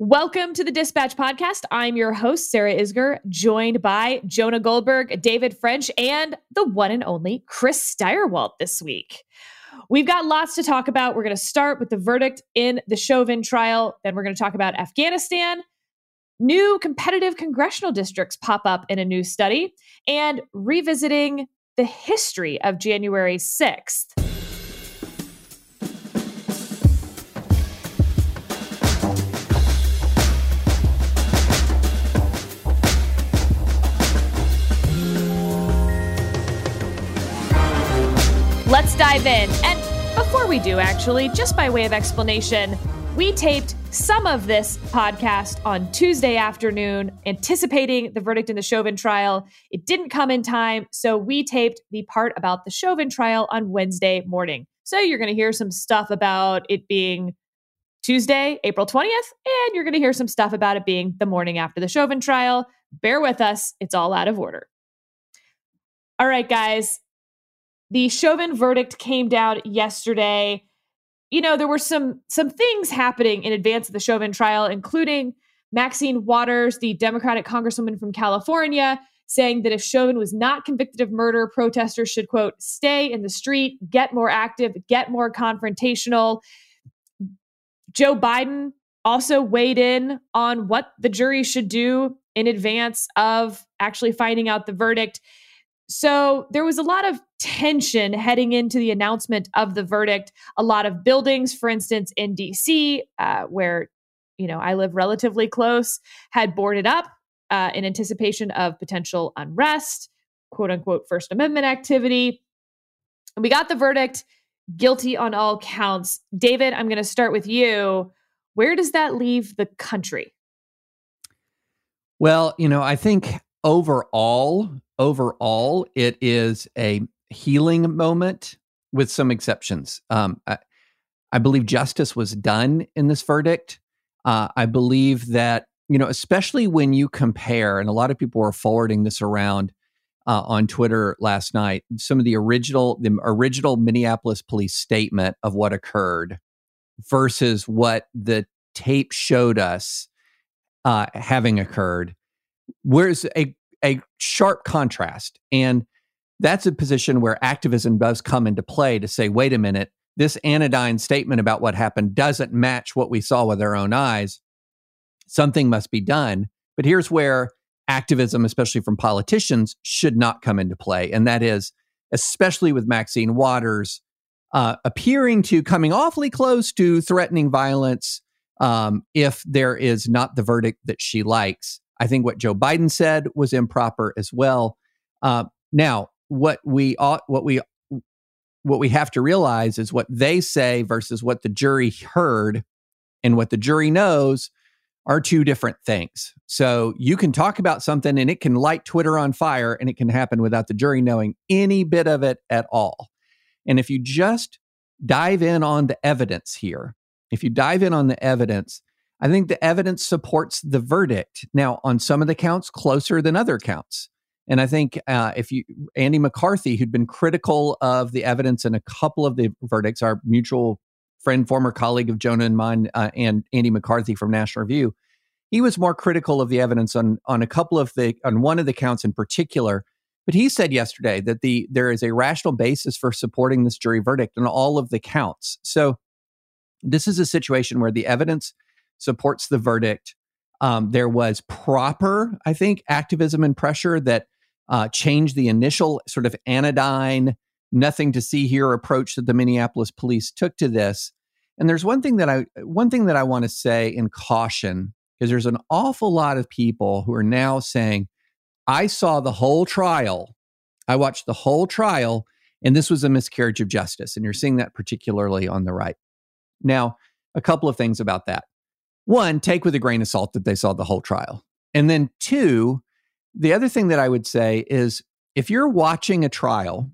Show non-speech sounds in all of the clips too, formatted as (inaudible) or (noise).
Welcome to the Dispatch Podcast. I'm your host, Sarah Isgur, joined by Jonah Goldberg, David French, and the one and only Chris Stirewalt this week. We've got lots to talk about. We're going to start with the verdict in the Chauvin trial. Then we're going to talk about Afghanistan. New competitive congressional districts pop up in a new study, and revisiting the history of January 6th. Let's dive in. And before we do, actually, just by way of explanation, we taped some of this podcast on Tuesday afternoon, anticipating the verdict in the Chauvin trial. It didn't come in time, so we taped the part about the Chauvin trial on Wednesday morning. So you're going to hear some stuff about it being Tuesday, April 20th, and you're going to hear some stuff about it being the morning after the Chauvin trial. Bear with us, it's all out of order. All right, guys, the Chauvin verdict came down yesterday. You know, there were some some things happening in advance of the Chauvin trial, including Maxine Waters, the Democratic congresswoman from California, saying that if Chauvin was not convicted of murder, protesters should, quote, stay in the street, get more active, get more confrontational. Joe Biden also weighed in on what the jury should do in advance of actually finding out the verdict. So there was a lot of tension heading into the announcement of the verdict. A lot of buildings, for instance, in DC, uh, where you know I live relatively close, had boarded up uh, in anticipation of potential unrest, quote unquote, First Amendment activity. And we got the verdict, guilty on all counts. David, I'm going to start with you. Where does that leave the country? Well, you know, I think overall, overall, it is a healing moment with some exceptions. Um, I, I, believe justice was done in this verdict. Uh, I believe that, you know, especially when you compare, and a lot of people were forwarding this around uh, on Twitter last night, some of the original, the original Minneapolis police statement of what occurred versus what the tape showed us uh, having occurred. Where's a a sharp contrast. And that's a position where activism does come into play to say, wait a minute, this anodyne statement about what happened doesn't match what we saw with our own eyes. Something must be done. But here's where activism, especially from politicians, should not come into play. And that is, especially with Maxine Waters uh, appearing to coming awfully close to threatening violence um, if there is not the verdict that she likes. I think what Joe Biden said was improper as well. Uh, now, what we ought, what we what we have to realize is what they say versus what the jury heard and what the jury knows are two different things. So you can talk about something and it can light Twitter on fire and it can happen without the jury knowing any bit of it at all. And if you just dive in on the evidence here, if you dive in on the evidence, I think the evidence supports the verdict. Now, on some of the counts, closer than other counts. And I think uh, if you, Andy McCarthy, who'd been critical of the evidence in a couple of the verdicts, our mutual friend, former colleague of Jonah and mine, uh, and Andy McCarthy from National Review, he was more critical of the evidence on on a couple of the on one of the counts in particular. But he said yesterday that the there is a rational basis for supporting this jury verdict on all of the counts. So this is a situation where the evidence supports the verdict. Um, there was proper, I think, activism and pressure that uh, changed the initial sort of anodyne, nothing to see here approach that the Minneapolis police took to this. And there's one thing that I one thing that I want to say in caution because there's an awful lot of people who are now saying, I saw the whole trial, I watched the whole trial, and this was a miscarriage of justice. And you're seeing that particularly on the right. Now, a couple of things about that one, take with a grain of salt that they saw the whole trial. And then two, the other thing that I would say is if you're watching a trial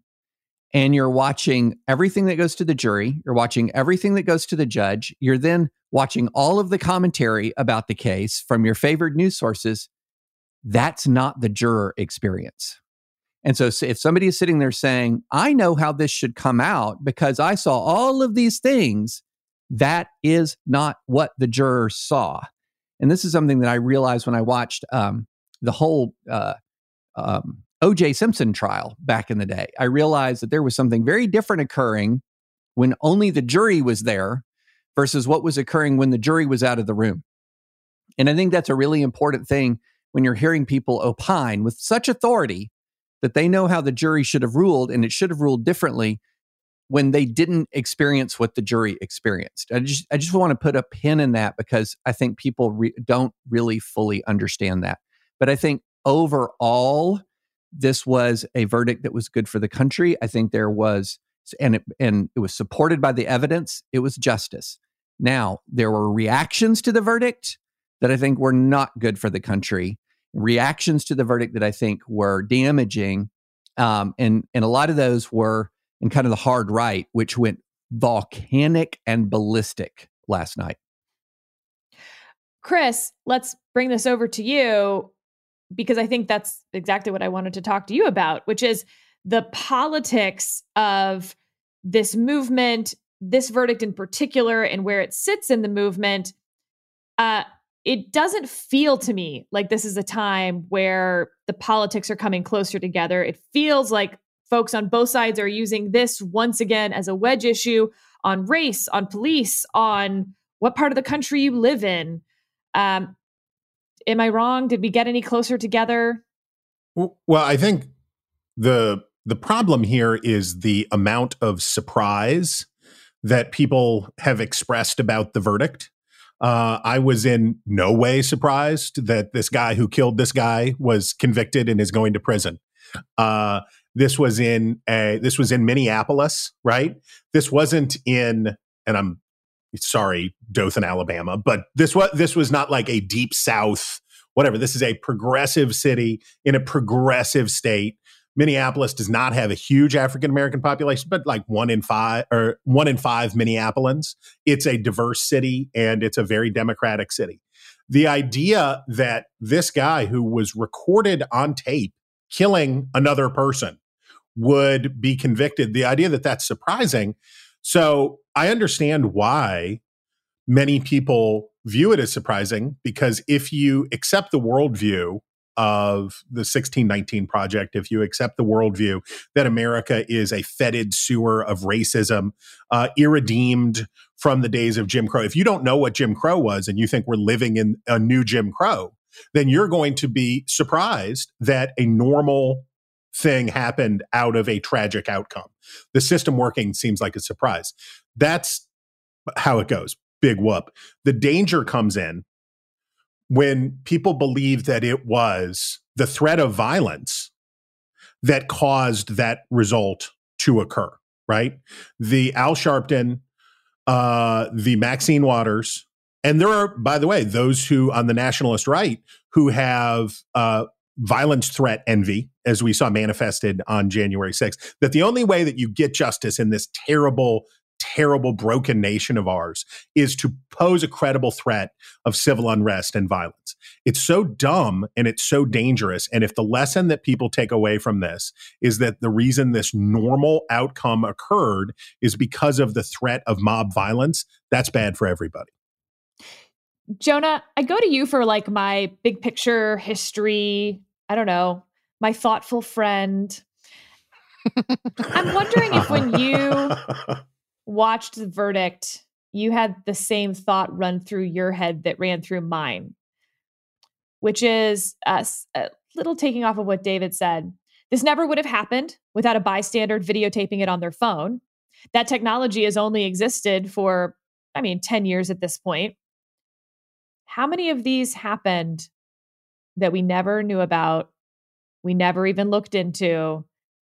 and you're watching everything that goes to the jury, you're watching everything that goes to the judge, you're then watching all of the commentary about the case from your favorite news sources, that's not the juror experience. And so, if somebody is sitting there saying, I know how this should come out because I saw all of these things, that is not what the jurors saw. and this is something that I realized when I watched um, the whole uh, um, O.J. Simpson trial back in the day. I realized that there was something very different occurring when only the jury was there versus what was occurring when the jury was out of the room. And I think that's a really important thing when you're hearing people opine with such authority that they know how the jury should have ruled and it should have ruled differently when they didn't experience what the jury experienced. I just I just want to put a pin in that because I think people re- don't really fully understand that. But I think overall this was a verdict that was good for the country. I think there was and it and it was supported by the evidence. It was justice. Now, there were reactions to the verdict that I think were not good for the country, reactions to the verdict that I think were damaging. Um, and, and a lot of those were in kind of the hard right, which went volcanic and ballistic last night. Chris, let's bring this over to you because I think that's exactly what I wanted to talk to you about, which is the politics of this movement, this verdict in particular, and where it sits in the movement. Uh, it doesn't feel to me like this is a time where the politics are coming closer together. It feels like folks on both sides are using this once again as a wedge issue on race, on police, on what part of the country you live in. Um, am I wrong? Did we get any closer together? Well, I think the the problem here is the amount of surprise that people have expressed about the verdict. Uh, I was in no way surprised that this guy who killed this guy was convicted and is going to prison. Uh, this was in a, this was in Minneapolis, right? This wasn't in, and I'm sorry, Dothan, Alabama, but this was this was not like a deep South, whatever. This is a progressive city in a progressive state Minneapolis does not have a huge African American population, but like one in five or one in five Minneapolis. It's a diverse city and it's a very democratic city. The idea that this guy who was recorded on tape killing another person would be convicted, the idea that that's surprising. So I understand why many people view it as surprising because if you accept the worldview of the 1619 Project, if you accept the worldview that America is a fetid sewer of racism, uh, irredeemed from the days of Jim Crow. If you don't know what Jim Crow was and you think we're living in a new Jim Crow, then you're going to be surprised that a normal thing happened out of a tragic outcome. The system working seems like a surprise. That's how it goes. Big whoop. The danger comes in when people believe that it was the threat of violence that caused that result to occur, right? The Al Sharpton, uh, the Maxine Waters, and there are, by the way, those who on the nationalist right who have uh, violence threat envy, as we saw manifested on January 6th, that the only way that you get justice in this terrible terrible, broken nation of ours is to pose a credible threat of civil unrest and violence. It's so dumb and it's so dangerous. And if the lesson that people take away from this is that the reason this normal outcome occurred is because of the threat of mob violence, that's bad for everybody. Jonah, I go to you for like my big picture history. I don't know, my thoughtful friend. I'm wondering if when you (laughs) watched the verdict, you had the same thought run through your head that ran through mine, which is uh, a little taking off of what David said. This never would have happened without a bystander videotaping it on their phone. That technology has only existed for, I mean, 10 years at this point. How many of these happened that we never knew about? We never even looked into.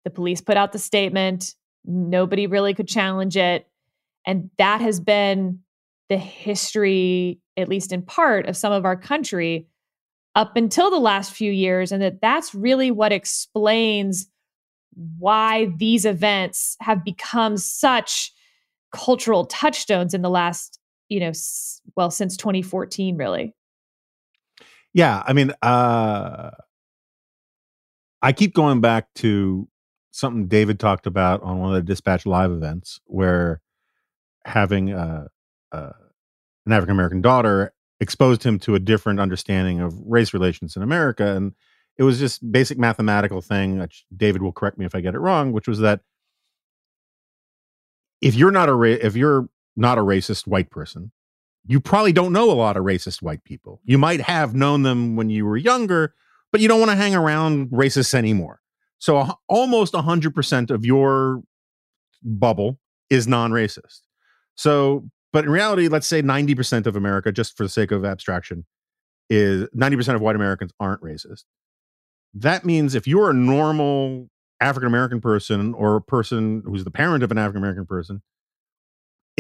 The police put out the statement. Nobody really could challenge it. And that has been the history, at least in part, of some of our country up until the last few years. And that that's really what explains why these events have become such cultural touchstones in the last, you know, well, since 2014, really. Yeah. I mean, uh, I keep going back to something David talked about on one of the Dispatch Live events where having a, a an African American daughter exposed him to a different understanding of race relations in America. And it was just basic mathematical thing. David will correct me if I get it wrong, which was that if you're not a ra- if you're not a racist white person, you probably don't know a lot of racist white people. You might have known them when you were younger, but you don't want to hang around racists anymore. So a, almost 100% of your bubble is non-racist. So, but in reality, let's say 90% of America, just for the sake of abstraction, is 90% of white Americans aren't racist. That means if you're a normal African American person or a person who's the parent of an African American person,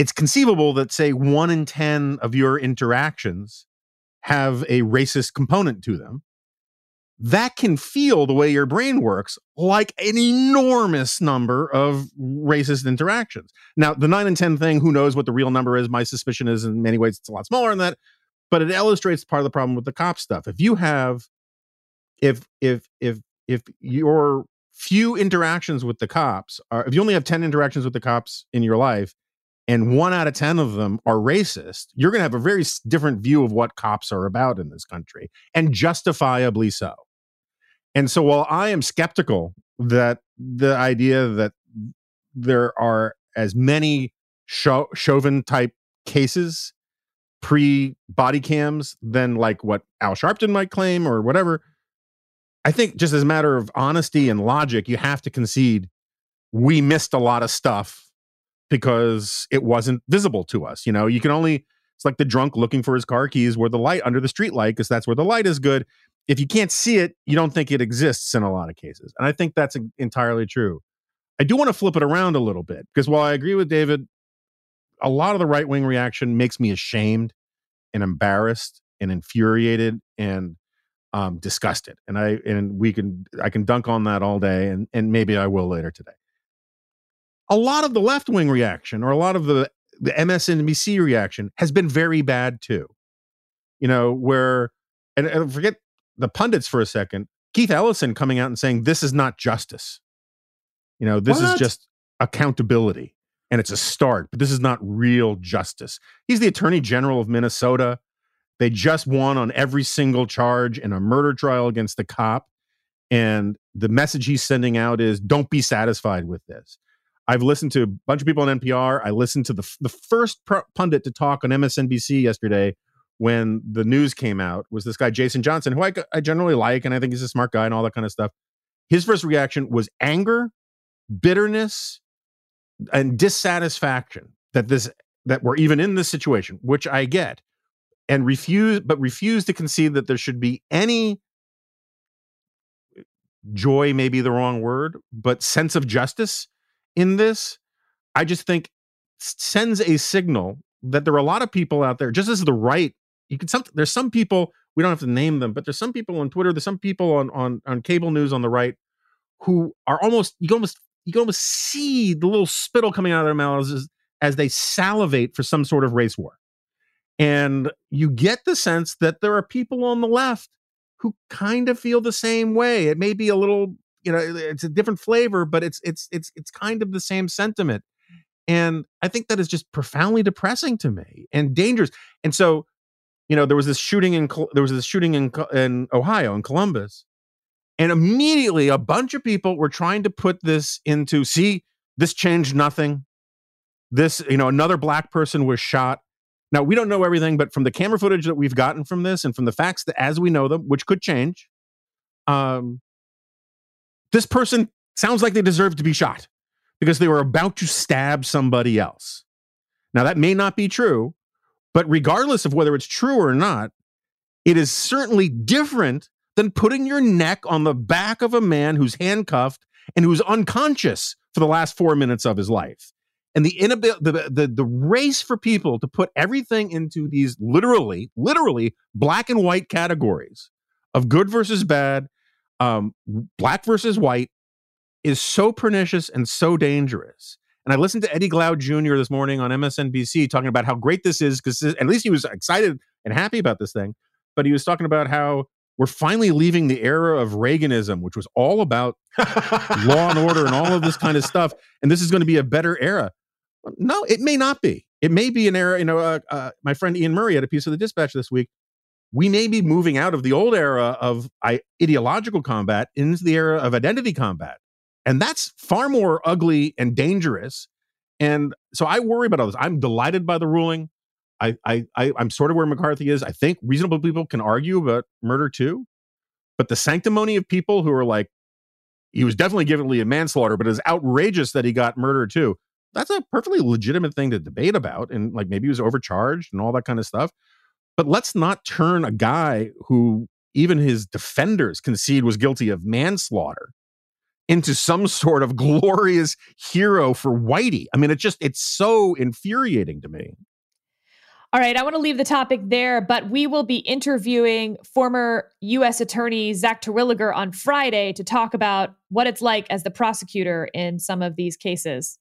it's conceivable that, say, one in 10 of your interactions have a racist component to them. That can feel the way your brain works like an enormous number of racist interactions. Now, the nine and 10 thing, who knows what the real number is? My suspicion is in many ways it's a lot smaller than that, but it illustrates part of the problem with the cop stuff. If you have, if, if, if, if your few interactions with the cops are, if you only have 10 interactions with the cops in your life, and one out of 10 of them are racist, you're going to have a very different view of what cops are about in this country, and justifiably so. And so while I am skeptical that the idea that there are as many Chauvin type cases pre body cams than like what Al Sharpton might claim or whatever, I think just as a matter of honesty and logic, you have to concede we missed a lot of stuff because it wasn't visible to us. You know, you can only it's like the drunk looking for his car keys where the light under the street light because that's where the light is good. If you can't see it, you don't think it exists in a lot of cases. And I think that's entirely true. I do want to flip it around a little bit because while I agree with David, a lot of the right wing reaction makes me ashamed and embarrassed and infuriated and um, disgusted. And I and we can I can dunk on that all day, and and maybe I will later today a lot of the left wing reaction or a lot of the, the MSNBC reaction has been very bad too. You know, where, and, and forget the pundits for a second, Keith Ellison coming out and saying, this is not justice. You know, this what? is just accountability and it's a start, but this is not real justice. He's the attorney general of Minnesota. They just won on every single charge in a murder trial against the cop. And the message he's sending out is don't be satisfied with this. I've listened to a bunch of people on NPR. I listened to the the first pundit to talk on MSNBC yesterday when the news came out was this guy Jason Johnson, who I, I generally like, and I think he's a smart guy and all that kind of stuff. His first reaction was anger, bitterness, and dissatisfaction that this that we're even in this situation, which I get, and refuse, but refuse to concede that there should be any joy, maybe the wrong word, but sense of justice in this, I just think sends a signal that there are a lot of people out there, just as the right, you can some there's some people, we don't have to name them, but there's some people on Twitter, there's some people on on on cable news on the right who are almost you can almost you can almost see the little spittle coming out of their mouths as, as they salivate for some sort of race war. And you get the sense that there are people on the left who kind of feel the same way. It may be a little you know it's a different flavor but it's it's it's it's kind of the same sentiment. And i think that is just profoundly depressing to me and dangerous. And so you know there was this shooting in there was this shooting in in ohio in columbus and immediately a bunch of people were trying to put this into see this changed nothing. This you know another black person was shot. Now we don't know everything but from the camera footage that we've gotten from this and from the facts that as we know them which could change um this person sounds like they deserve to be shot because they were about to stab somebody else. Now, that may not be true, but regardless of whether it's true or not, it is certainly different than putting your neck on the back of a man who's handcuffed and who's unconscious for the last four minutes of his life. And the inability, the, the, the race for people to put everything into these literally, literally black and white categories of good versus bad, um, black versus white is so pernicious and so dangerous. And I listened to Eddie Glaude Jr. this morning on MSNBC talking about how great this is because at least he was excited and happy about this thing. But he was talking about how we're finally leaving the era of Reaganism, which was all about (laughs) law and order and all of this kind of stuff. And this is going to be a better era. No, it may not be. it may be an era. You know, uh, uh, my friend Ian Murray had a piece of the Dispatch this week. We may be moving out of the old era of ideological combat into the era of identity combat, and that's far more ugly and dangerous. And so I worry about all this. I'm delighted by the ruling. I, I, I I'm sort of where McCarthy is. I think reasonable people can argue about murder too, but the sanctimony of people who are like, he was definitely given a manslaughter, but it's outrageous that he got murder too. That's a perfectly legitimate thing to debate about, and like maybe he was overcharged and all that kind of stuff. But let's not turn a guy who even his defenders concede was guilty of manslaughter into some sort of (laughs) glorious hero for Whitey. I mean, it just it's so infuriating to me. All right, I want to leave the topic there, but we will be interviewing former U.S. Attorney Zach Terwilliger on Friday to talk about what it's like as the prosecutor in some of these cases.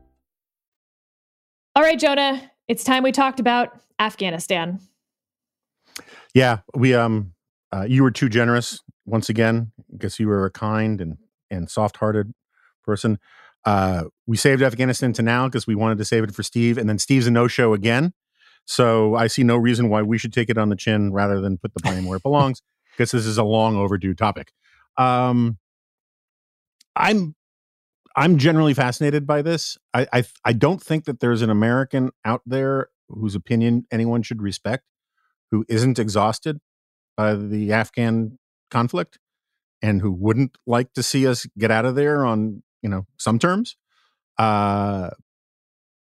All right, Jonah, it's time we talked about Afghanistan. Yeah, we um uh, you were too generous once again. I guess you were a kind and and soft-hearted person. Uh, we saved Afghanistan to now because we wanted to save it for Steve, and then Steve's a no-show again. So I see no reason why we should take it on the chin rather than put the blame where it belongs, (laughs) because this is a long overdue topic. Um, I'm I'm generally fascinated by this. I, I I don't think that there's an American out there whose opinion anyone should respect who isn't exhausted by the Afghan conflict and who wouldn't like to see us get out of there on you know some terms. Uh,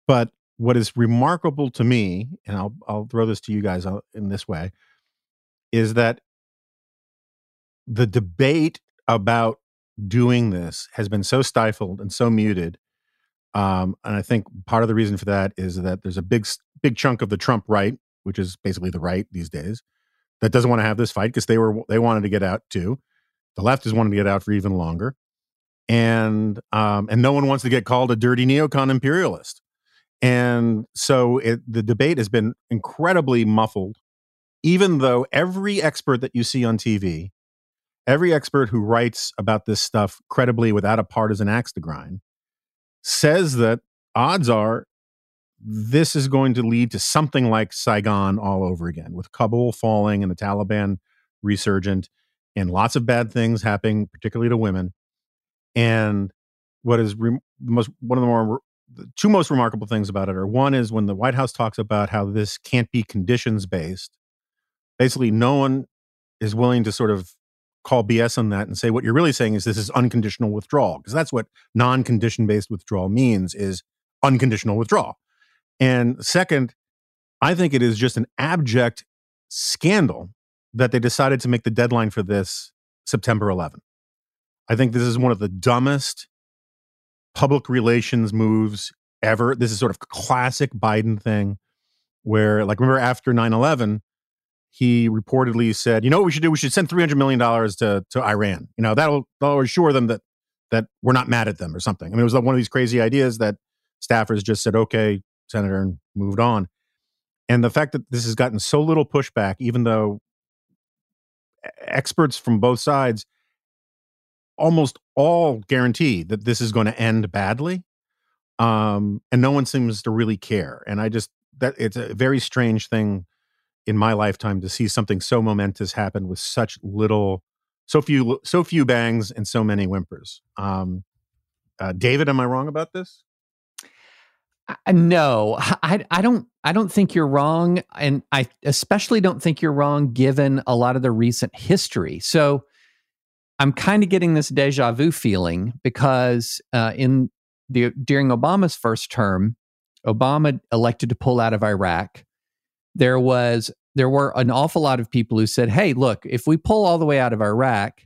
but what is remarkable to me, and I'll I'll throw this to you guys in this way, is that the debate about doing this has been so stifled and so muted. Um, and I think part of the reason for that is that there's a big big chunk of the Trump right, which is basically the right these days, that doesn't want to have this fight because they were they wanted to get out too. The left is wanting to get out for even longer, and um, and no one wants to get called a dirty neocon imperialist. And so it, the debate has been incredibly muffled, even though every expert that you see on TV, every expert who writes about this stuff credibly without a partisan axe to grind, says that odds are this is going to lead to something like Saigon all over again, with Kabul falling and the Taliban resurgent and lots of bad things happening, particularly to women. And what is re- most one of the more the two most remarkable things about it are one is when the White House talks about how this can't be conditions based. Basically, no one is willing to sort of call BS on that and say what you're really saying is this is unconditional withdrawal because that's what non-condition based withdrawal means is unconditional withdrawal. And second, I think it is just an abject scandal that they decided to make the deadline for this September 11th. I think this is one of the dumbest public relations moves ever. This is sort of classic Biden thing where, like, remember after 9 11, he reportedly said, you know what we should do? We should send $300 million to, to Iran. You know, that'll, that'll assure them that, that we're not mad at them or something. I mean, it was like one of these crazy ideas that staffers just said, okay, Senator, and moved on. And the fact that this has gotten so little pushback, even though experts from both sides almost all guarantee that this is going to end badly um, and no one seems to really care and i just that it's a very strange thing in my lifetime to see something so momentous happen with such little so few so few bangs and so many whimpers. Um, uh, david am i wrong about this? No. (laughs) I, I don't i don't think you're wrong and i especially don't think you're wrong given a lot of the recent history. So I'm kind of getting this deja vu feeling because uh, in the during Obama's first term, Obama elected to pull out of Iraq. There was there were an awful lot of people who said, "Hey, look, if we pull all the way out of Iraq,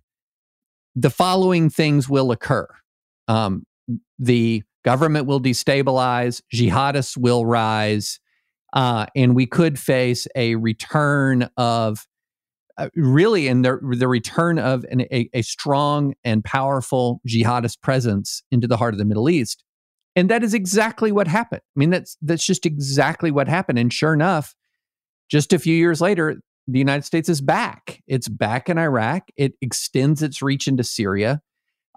the following things will occur: um, the government will destabilize, jihadists will rise, Uh, and we could face a return of uh, really in the, the return of an, a, a strong and powerful jihadist presence into the heart of the Middle East. And that is exactly what happened. I mean, that's that's just exactly what happened. And sure enough, just a few years later, the United States is back. It's back in Iraq. It extends its reach into Syria.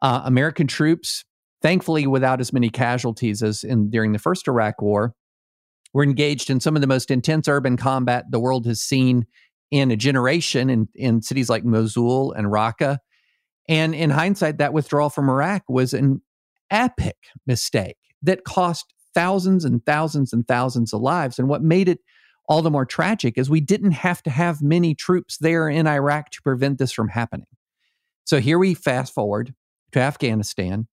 Uh, American troops, thankfully, without as many casualties as in during the first Iraq War, were engaged in some of the most intense urban combat the world has seen in a generation in, in cities like Mosul and Raqqa. And in hindsight, that withdrawal from Iraq was an epic mistake that cost thousands and thousands and thousands of lives. And what made it all the more tragic is we didn't have to have many troops there in Iraq to prevent this from happening. So here we fast forward to Afghanistan.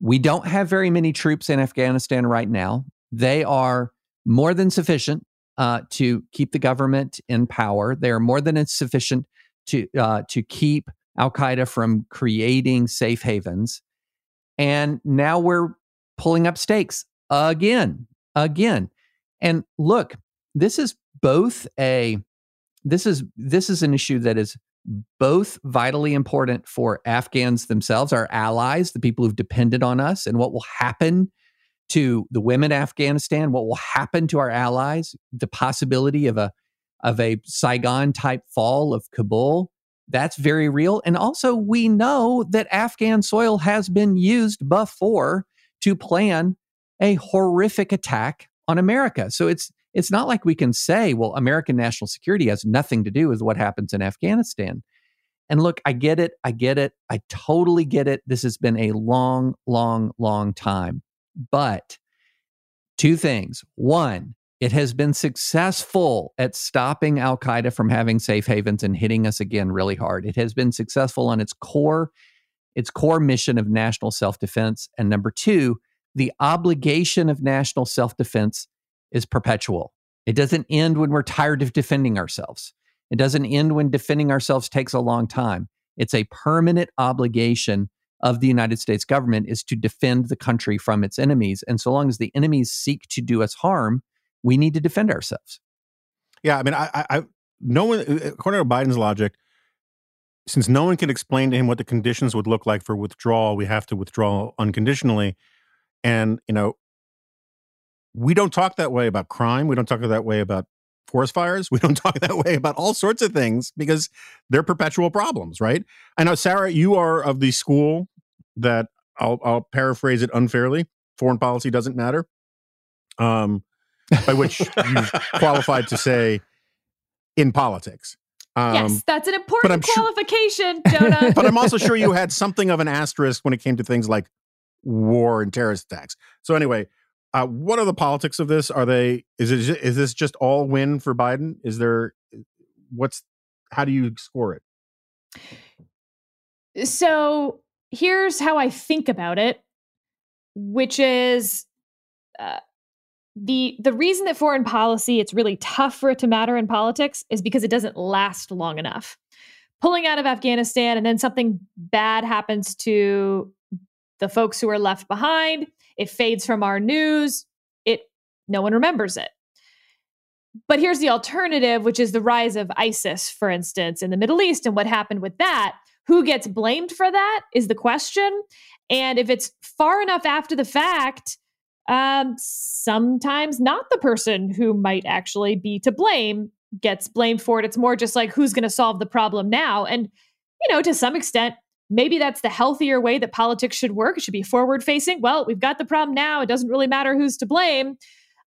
We don't have very many troops in Afghanistan right now. They are more than sufficient uh, to keep the government in power. They are more than sufficient to uh, to keep Al Qaeda from creating safe havens. And now we're pulling up stakes again, again. And look, this is both a this is this is an issue that is both vitally important for Afghans themselves, our allies, the people who've depended on us, and what will happen to the women in Afghanistan, what will happen to our allies, the possibility of a of a Saigon type fall of Kabul. That's very real. And also, we know that Afghan soil has been used before to plan a horrific attack on America. So it's it's not like we can say, well, American national security has nothing to do with what happens in Afghanistan. And look, I get it. I get it. I totally get it. This has been a long, long, long time. But two things. One, it has been successful at stopping Al Qaeda from having safe havens and hitting us again really hard. It has been successful on its core, its core mission of national self defense. And number two, the obligation of national self defense is perpetual. It doesn't end when we're tired of defending ourselves. It doesn't end when defending ourselves takes a long time. It's a permanent obligation of the United States government is to defend the country from its enemies. And so long as the enemies seek to do us harm, we need to defend ourselves. Yeah, I mean, I, I, no one, according to Biden's logic, since no one can explain to him what the conditions would look like for withdrawal, we have to withdraw unconditionally. And you know, we don't talk that way about crime. We don't talk that way about forest fires. (laughs) We don't talk that way about all sorts of things because they're perpetual problems, right? I know, Sarah, you are of the school that I'll, I'll paraphrase it unfairly. Foreign policy doesn't matter. Um, by which you qualified to say in politics. Um, yes, that's an important qualification, sure, (laughs) Jonah. but I'm also sure you (laughs) had something of an asterisk when it came to things like war and terrorist attacks. So anyway, uh, what are the politics of this? Are they is it is this just all win for Biden? Is there what's how do you score it? So here's how I think about it, which is uh, the the reason that foreign policy it's really tough for it to matter in politics is because it doesn't last long enough. Pulling out of Afghanistan and then something bad happens to the folks who are left behind it fades from our news. It no one remembers it. But here's the alternative, which is the rise of ISIS, for instance, in the Middle East and what happened with that. Who gets blamed for that is the question. And if it's far enough after the fact, um, sometimes not the person who might actually be to blame gets blamed for it. It's more just like who's going to solve the problem now. And, you know, to some extent, maybe that's the healthier way that politics should work. It should be forward facing. Well, we've got the problem now. It doesn't really matter who's to blame.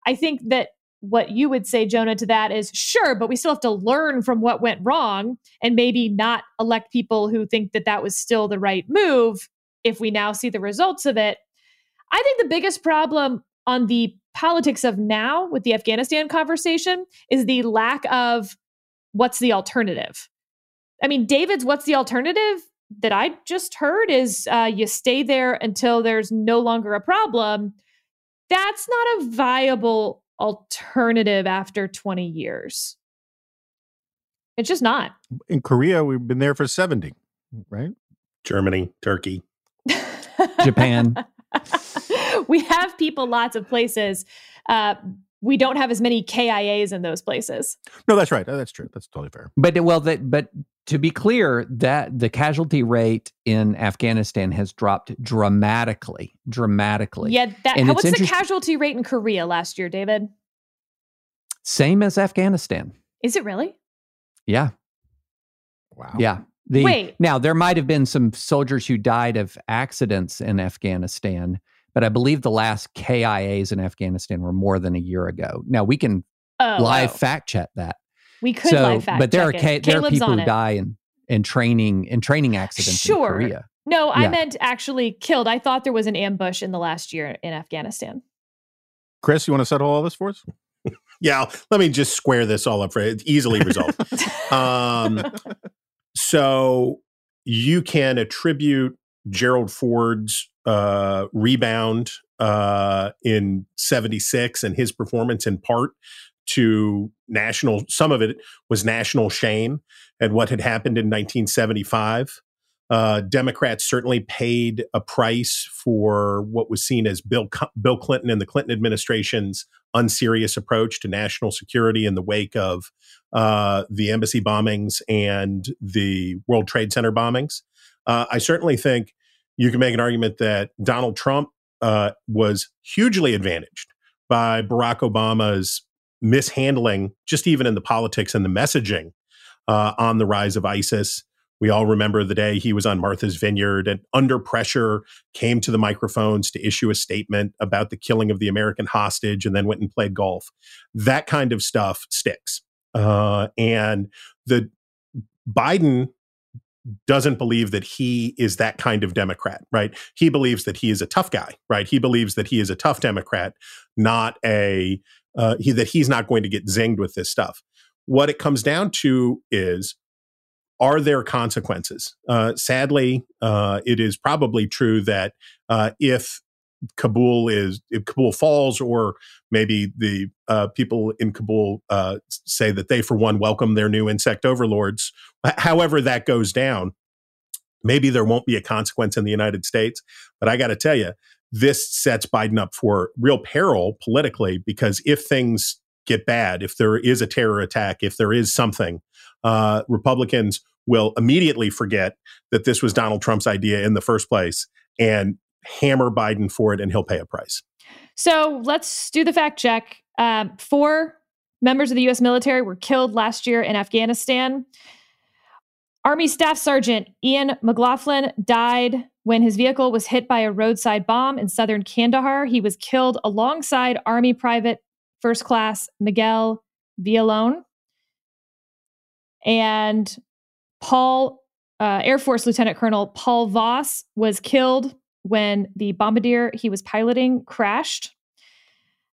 I think that what you would say, Jonah, to that is sure, but we still have to learn from what went wrong and maybe not elect people who think that that was still the right move if we now see the results of it. I think the biggest problem on the politics of now with the Afghanistan conversation is the lack of what's the alternative. I mean, David's what's the alternative that I just heard is uh, you stay there until there's no longer a problem. That's not a viable alternative after 20 years. It's just not. In Korea, we've been there for 70, right? Germany, Turkey, Japan. (laughs) we have people lots of places. Uh, we don't have as many KIAs in those places. No, that's right. That's true. That's totally fair. But well, that but to be clear, that the casualty rate in Afghanistan has dropped dramatically, dramatically. Yeah, that. And How, it's what's the casualty rate in Korea last year, David? Same as Afghanistan. Is it really? Yeah, Wow. yeah. The, Wait. Now there might have been some soldiers who died of accidents in Afghanistan, but I believe the last KIAs in Afghanistan were more than a year ago. Now we can Oh, live oh. fact check that. We could so, live fact but there are check ca- there are people who it. die in in training in training accidents Sure. in Korea. No, I meant actually killed. I thought there was an ambush in the last year in Afghanistan. Chris, you want to settle all this for us? (laughs) Yeah, let me just square this all up for you. It's easily resolved. (laughs) um, so you can attribute Gerald Ford's uh, rebound uh, in 76 and his performance in part to national, some of it was national shame at what had happened in 1975. Uh, Democrats certainly paid a price for what was seen as Bill, Bill Clinton and the Clinton administration's unserious approach to national security in the wake of uh, the embassy bombings and the World Trade Center bombings. Uh, I certainly think you can make an argument that Donald Trump uh, was hugely advantaged by Barack Obama's mishandling, just even in the politics and the messaging uh, on the rise of ISIS. We all remember the day he was on Martha's Vineyard and under pressure came to the microphones to issue a statement about the killing of the American hostage and then went and played golf. That kind of stuff sticks. Uh, and the Biden doesn't believe that he is that kind of Democrat, right? He believes that he is a tough guy, right? He believes that he is a tough Democrat, not a uh, he that he's not going to get zinged with this stuff. What it comes down to is are there consequences? Uh, sadly, uh, it is probably true that uh, if Kabul is if Kabul falls, or maybe the uh, people in Kabul uh, say that they, for one, welcome their new insect overlords. However, that goes down, maybe there won't be a consequence in the United States. But I got to tell you, this sets Biden up for real peril politically because if things get bad, if there is a terror attack, if there is something, uh, Republicans will immediately forget that this was Donald Trump's idea in the first place and hammer Biden for it, and he'll pay a price. So let's do the fact check. Um, four members of the U.S. military were killed last year in Afghanistan. Army Staff Sergeant Ian McLaughlin died when his vehicle was hit by a roadside bomb in southern Kandahar. He was killed alongside Army Private First Class Miguel Villalon. And Paul, uh, Air Force Lieutenant Colonel Paul Voss was killed when the bombardier he was piloting crashed.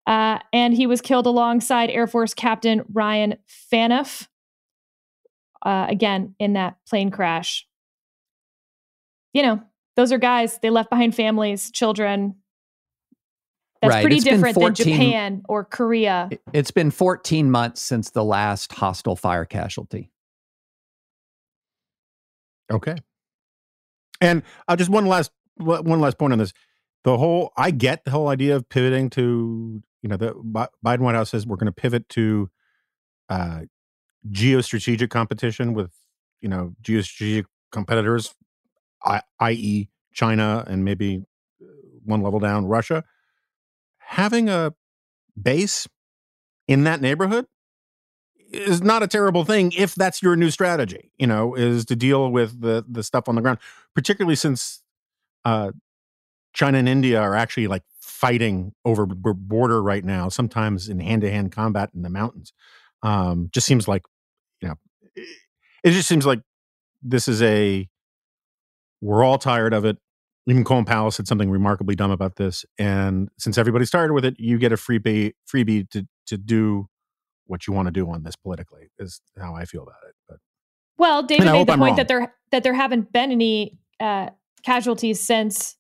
Uh, and he was killed alongside Air Force Captain Ryan Phaneuf, uh, again, in that plane crash. You know, those are guys, they left behind families, children. That's Right, pretty it's been different than Japan or Korea. It- It's been 14 months since the last hostile fire casualty. Okay. And uh, just one last one last point on this. The whole I get the whole idea of pivoting to you know the Biden White House says we're going to pivot to uh, geostrategic competition with you know geostrategic competitors, i.e. China and maybe uh, one level down Russia. Having a base in that neighborhood is not a terrible thing if that's your new strategy you know is to deal with the the stuff on the ground particularly since uh china and india are actually like fighting over border right now sometimes in hand-to-hand combat in the mountains um just seems like it, it just seems like this is a we're all tired of it even Colin Powell said something remarkably dumb about this. And since everybody started with it, you get a freebie freebie to to do what you want to do on this politically is how I feel about it. But Well, David made the I'm point wrong. that there that there haven't been any uh, casualties since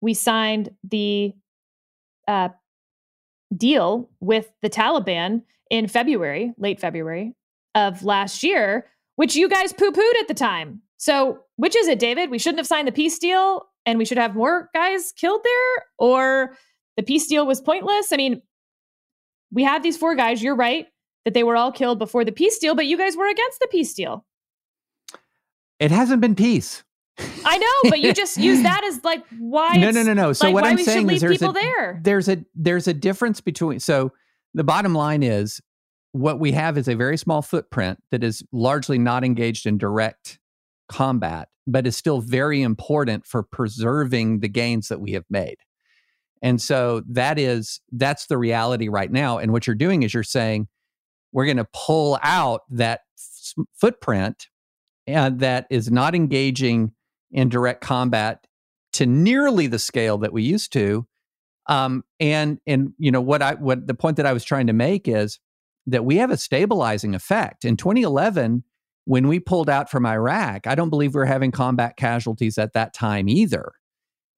we signed the uh, deal with the Taliban in February, late February of last year, which you guys poo pooed at the time. So, which is it, David? We shouldn't have signed the peace deal, and we should have more guys killed there, or the peace deal was pointless. I mean, we have these four guys. You're right that they were all killed before the peace deal, but you guys were against the peace deal. It hasn't been peace. I know, but you just (laughs) use that as like why? No, no, no, no. So like what I'm saying is there's people a, there. there's a there's a difference between. So the bottom line is what we have is a very small footprint that is largely not engaged in direct combat, but is still very important for preserving the gains that we have made. And so that is that's the reality right now. And what you're doing is you're saying we're going to pull out that f- footprint uh, that is not engaging in direct combat to nearly the scale that we used to. Um, and and you know what I what the point that I was trying to make is that we have a stabilizing effect. In 2011, when we pulled out from Iraq, I don't believe we were having combat casualties at that time either.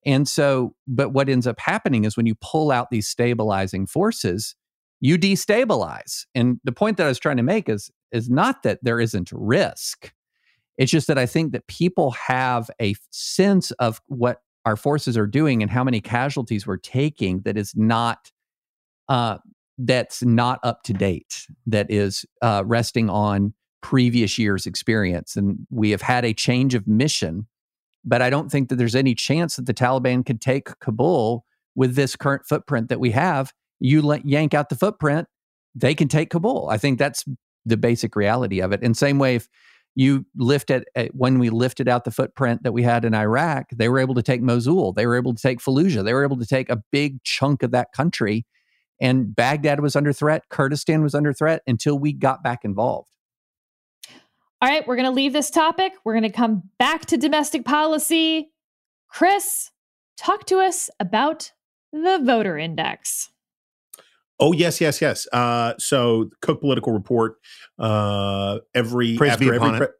And so, but what ends up happening is when you pull out these stabilizing forces, you destabilize. And the point that I was trying to make is is not that there isn't risk. It's just that I think that people have a sense of what our forces are doing and how many casualties we're taking that is not uh, that's not up to date. That is uh, resting on previous years' experience, and we have had a change of mission. But I don't think that there's any chance that the Taliban could take Kabul with this current footprint that we have. You let, yank out the footprint, they can take Kabul. I think that's the basic reality of it. And same way, if you lift it when we lifted out the footprint that we had in Iraq, they were able to take Mosul, they were able to take Fallujah, they were able to take a big chunk of that country. And Baghdad was under threat, Kurdistan was under threat until we got back involved. All right, we're going to leave this topic. We're going to come back to domestic policy. Chris, talk to us about the voter index. Oh yes, yes, yes. Uh, so Cook Political Report uh, every Praise after every pre- it.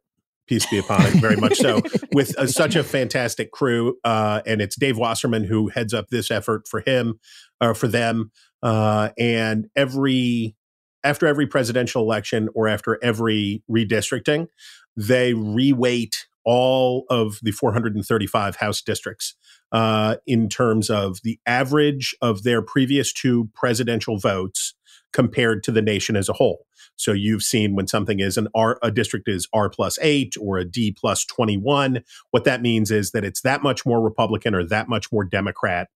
Peace be upon it, very much so, with uh, such a fantastic crew, uh, and it's Dave Wasserman who heads up this effort for him, or for them, uh, and every after every presidential election or after every redistricting, they reweight all of the 435 House districts uh, in terms of the average of their previous two presidential votes compared to the nation as a whole. So you've seen when something is an R, a district is R plus eight or a D plus 21. What that means is that it's that much more Republican or that much more Democrat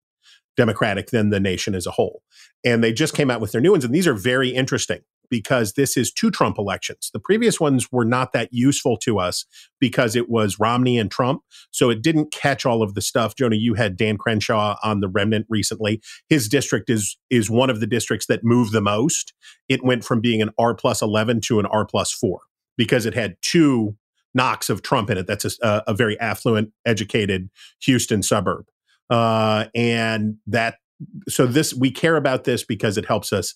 democratic than the nation as a whole. And they just came out with their new ones. And these are very interesting because this is two Trump elections. The previous ones were not that useful to us because it was Romney and Trump. So it didn't catch all of the stuff. Jonah, you had Dan Crenshaw on the remnant recently. His district is is one of the districts that moved the most. It went from being an R plus 11 to an R plus 4 because it had two knocks of Trump in it. That's a, a very affluent, educated Houston suburb. Uh, and that, so this, we care about this because it helps us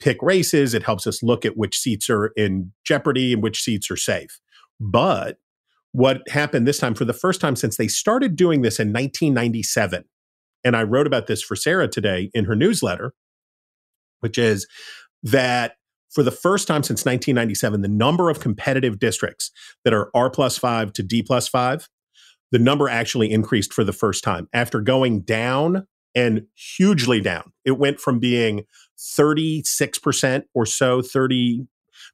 pick races. It helps us look at which seats are in jeopardy and which seats are safe. But what happened this time, for the first time since they started doing this in 1997, and I wrote about this for Sarah today in her newsletter, which is that for the first time since 1997, the number of competitive districts that are R plus five to D plus five, the number actually increased for the first time after going down and hugely down. It went from being 36% or so, 30,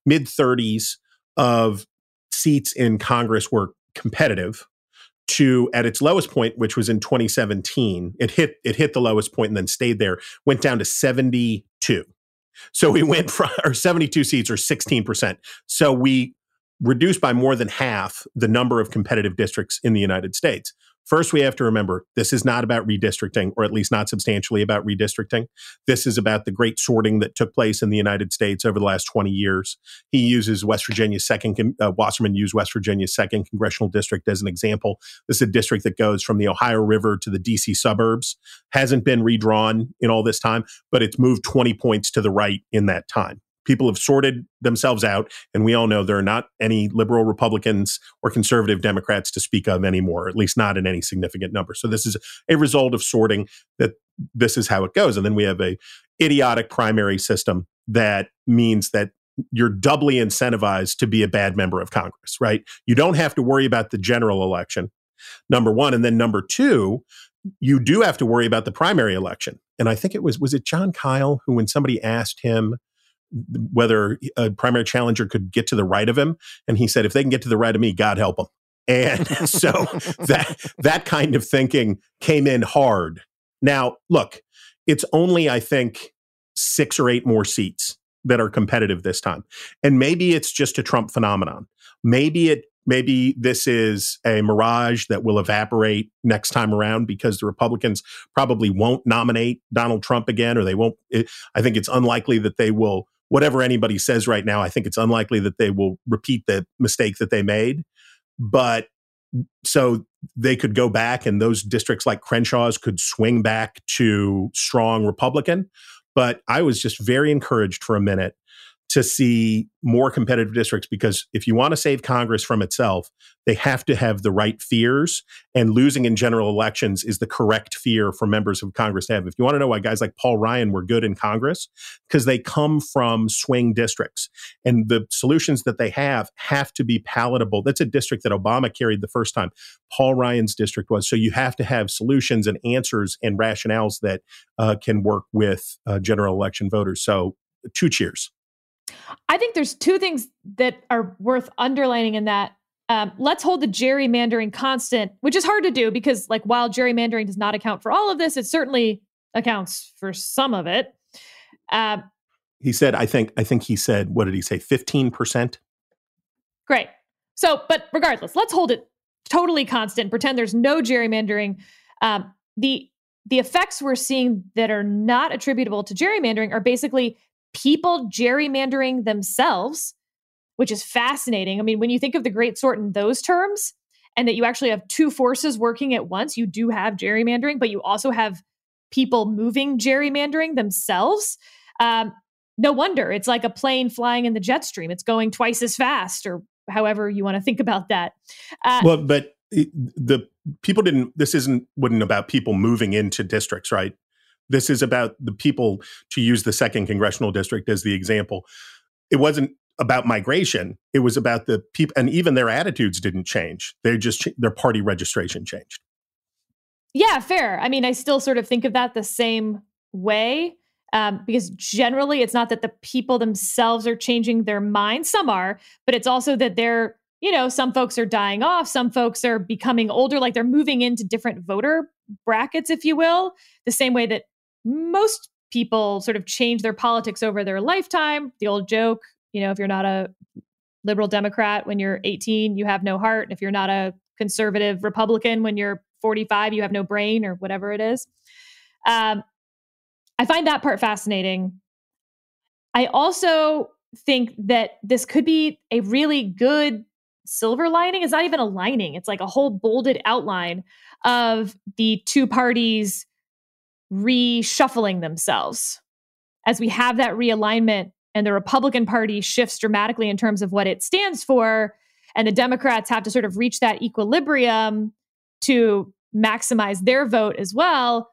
mid 30s of seats in Congress were competitive to at its lowest point which was in 2017 it hit it hit the lowest point and then stayed there went down to 72 so we went from or 72 seats or 16% so we reduced by more than half the number of competitive districts in the United States First, we have to remember this is not about redistricting, or at least not substantially about redistricting. This is about the great sorting that took place in the United States over the last 20 years. He uses West Virginia's second, uh, Wasserman used West Virginia's second congressional district as an example. This is a district that goes from the Ohio River to the DC suburbs, hasn't been redrawn in all this time, but it's moved 20 points to the right in that time people have sorted themselves out. And we all know there are not any liberal Republicans or conservative Democrats to speak of anymore, at least not in any significant number. So this is a result of sorting that this is how it goes. And then we have a idiotic primary system that means that you're doubly incentivized to be a bad member of Congress, right? You don't have to worry about the general election, number one. And then number two, you do have to worry about the primary election. And I think it was, was it Jon Kyl who, when somebody asked him, whether a primary challenger could get to the right of him. And he said, if they can get to the right of me, God help them. And (laughs) so that that kind of thinking came in hard. Now, look, it's only, I think, six or eight more seats that are competitive this time. And maybe it's just a Trump phenomenon. Maybe it maybe this is a mirage that will evaporate next time around because the Republicans probably won't nominate Donald Trump again or they won't it, I think it's unlikely that they will whatever anybody says right now, I think it's unlikely that they will repeat the mistake that they made. But so they could go back and those districts like Crenshaw's could swing back to strong Republican. But I was just very encouraged for a minute to see more competitive districts because if you want to save Congress from itself, they have to have the right fears. And losing in general elections is the correct fear for members of Congress to have. If you want to know why guys like Paul Ryan were good in Congress, because they come from swing districts and the solutions that they have have to be palatable. That's a district that Obama carried the first time. Paul Ryan's district was. So you have to have solutions and answers and rationales that uh, can work with uh, general election voters. So two cheers. I think there's two things that are worth underlining in that. Um, let's hold the gerrymandering constant, which is hard to do because, like, while gerrymandering does not account for all of this, it certainly accounts for some of it. Uh, he said, "I think, I think he said, what did he say? Fifteen percent." Great. So, but regardless, let's hold it totally constant. Pretend there's no gerrymandering. Um, the the effects we're seeing that are not attributable to gerrymandering are basically people gerrymandering themselves, which is fascinating. I mean, when you think of the great sort in those terms, and that you actually have two forces working at once, you do have gerrymandering, but you also have people moving gerrymandering themselves. Um, no wonder it's like a plane flying in the jet stream. It's going twice as fast, or however you want to think about that. Uh, well, but the people didn't. This isn't wasn't about people moving into districts, right? This is about the people, to use the second congressional district as the example. It wasn't about migration. It was about the people, and even their attitudes didn't change. They just, their party registration changed. Yeah, fair. I mean, I still sort of think of that the same way. Um, because generally it's not that the people themselves are changing their minds some are but it's also that they're you know some folks are dying off some folks are becoming older like they're moving into different voter brackets if you will the same way that most people sort of change their politics over their lifetime. The old joke, you know, if you're not a liberal Democrat when you're 18, you have no heart. And if you're not a conservative Republican when you're 45, you have no brain or whatever it is. Um, I find that part fascinating. I also think that this could be a really good silver lining. It's not even a lining, it's like a whole bolded outline of the two parties reshuffling themselves. As we have that realignment and the Republican Party shifts dramatically in terms of what it stands for, and the Democrats have to sort of reach that equilibrium to maximize their vote as well,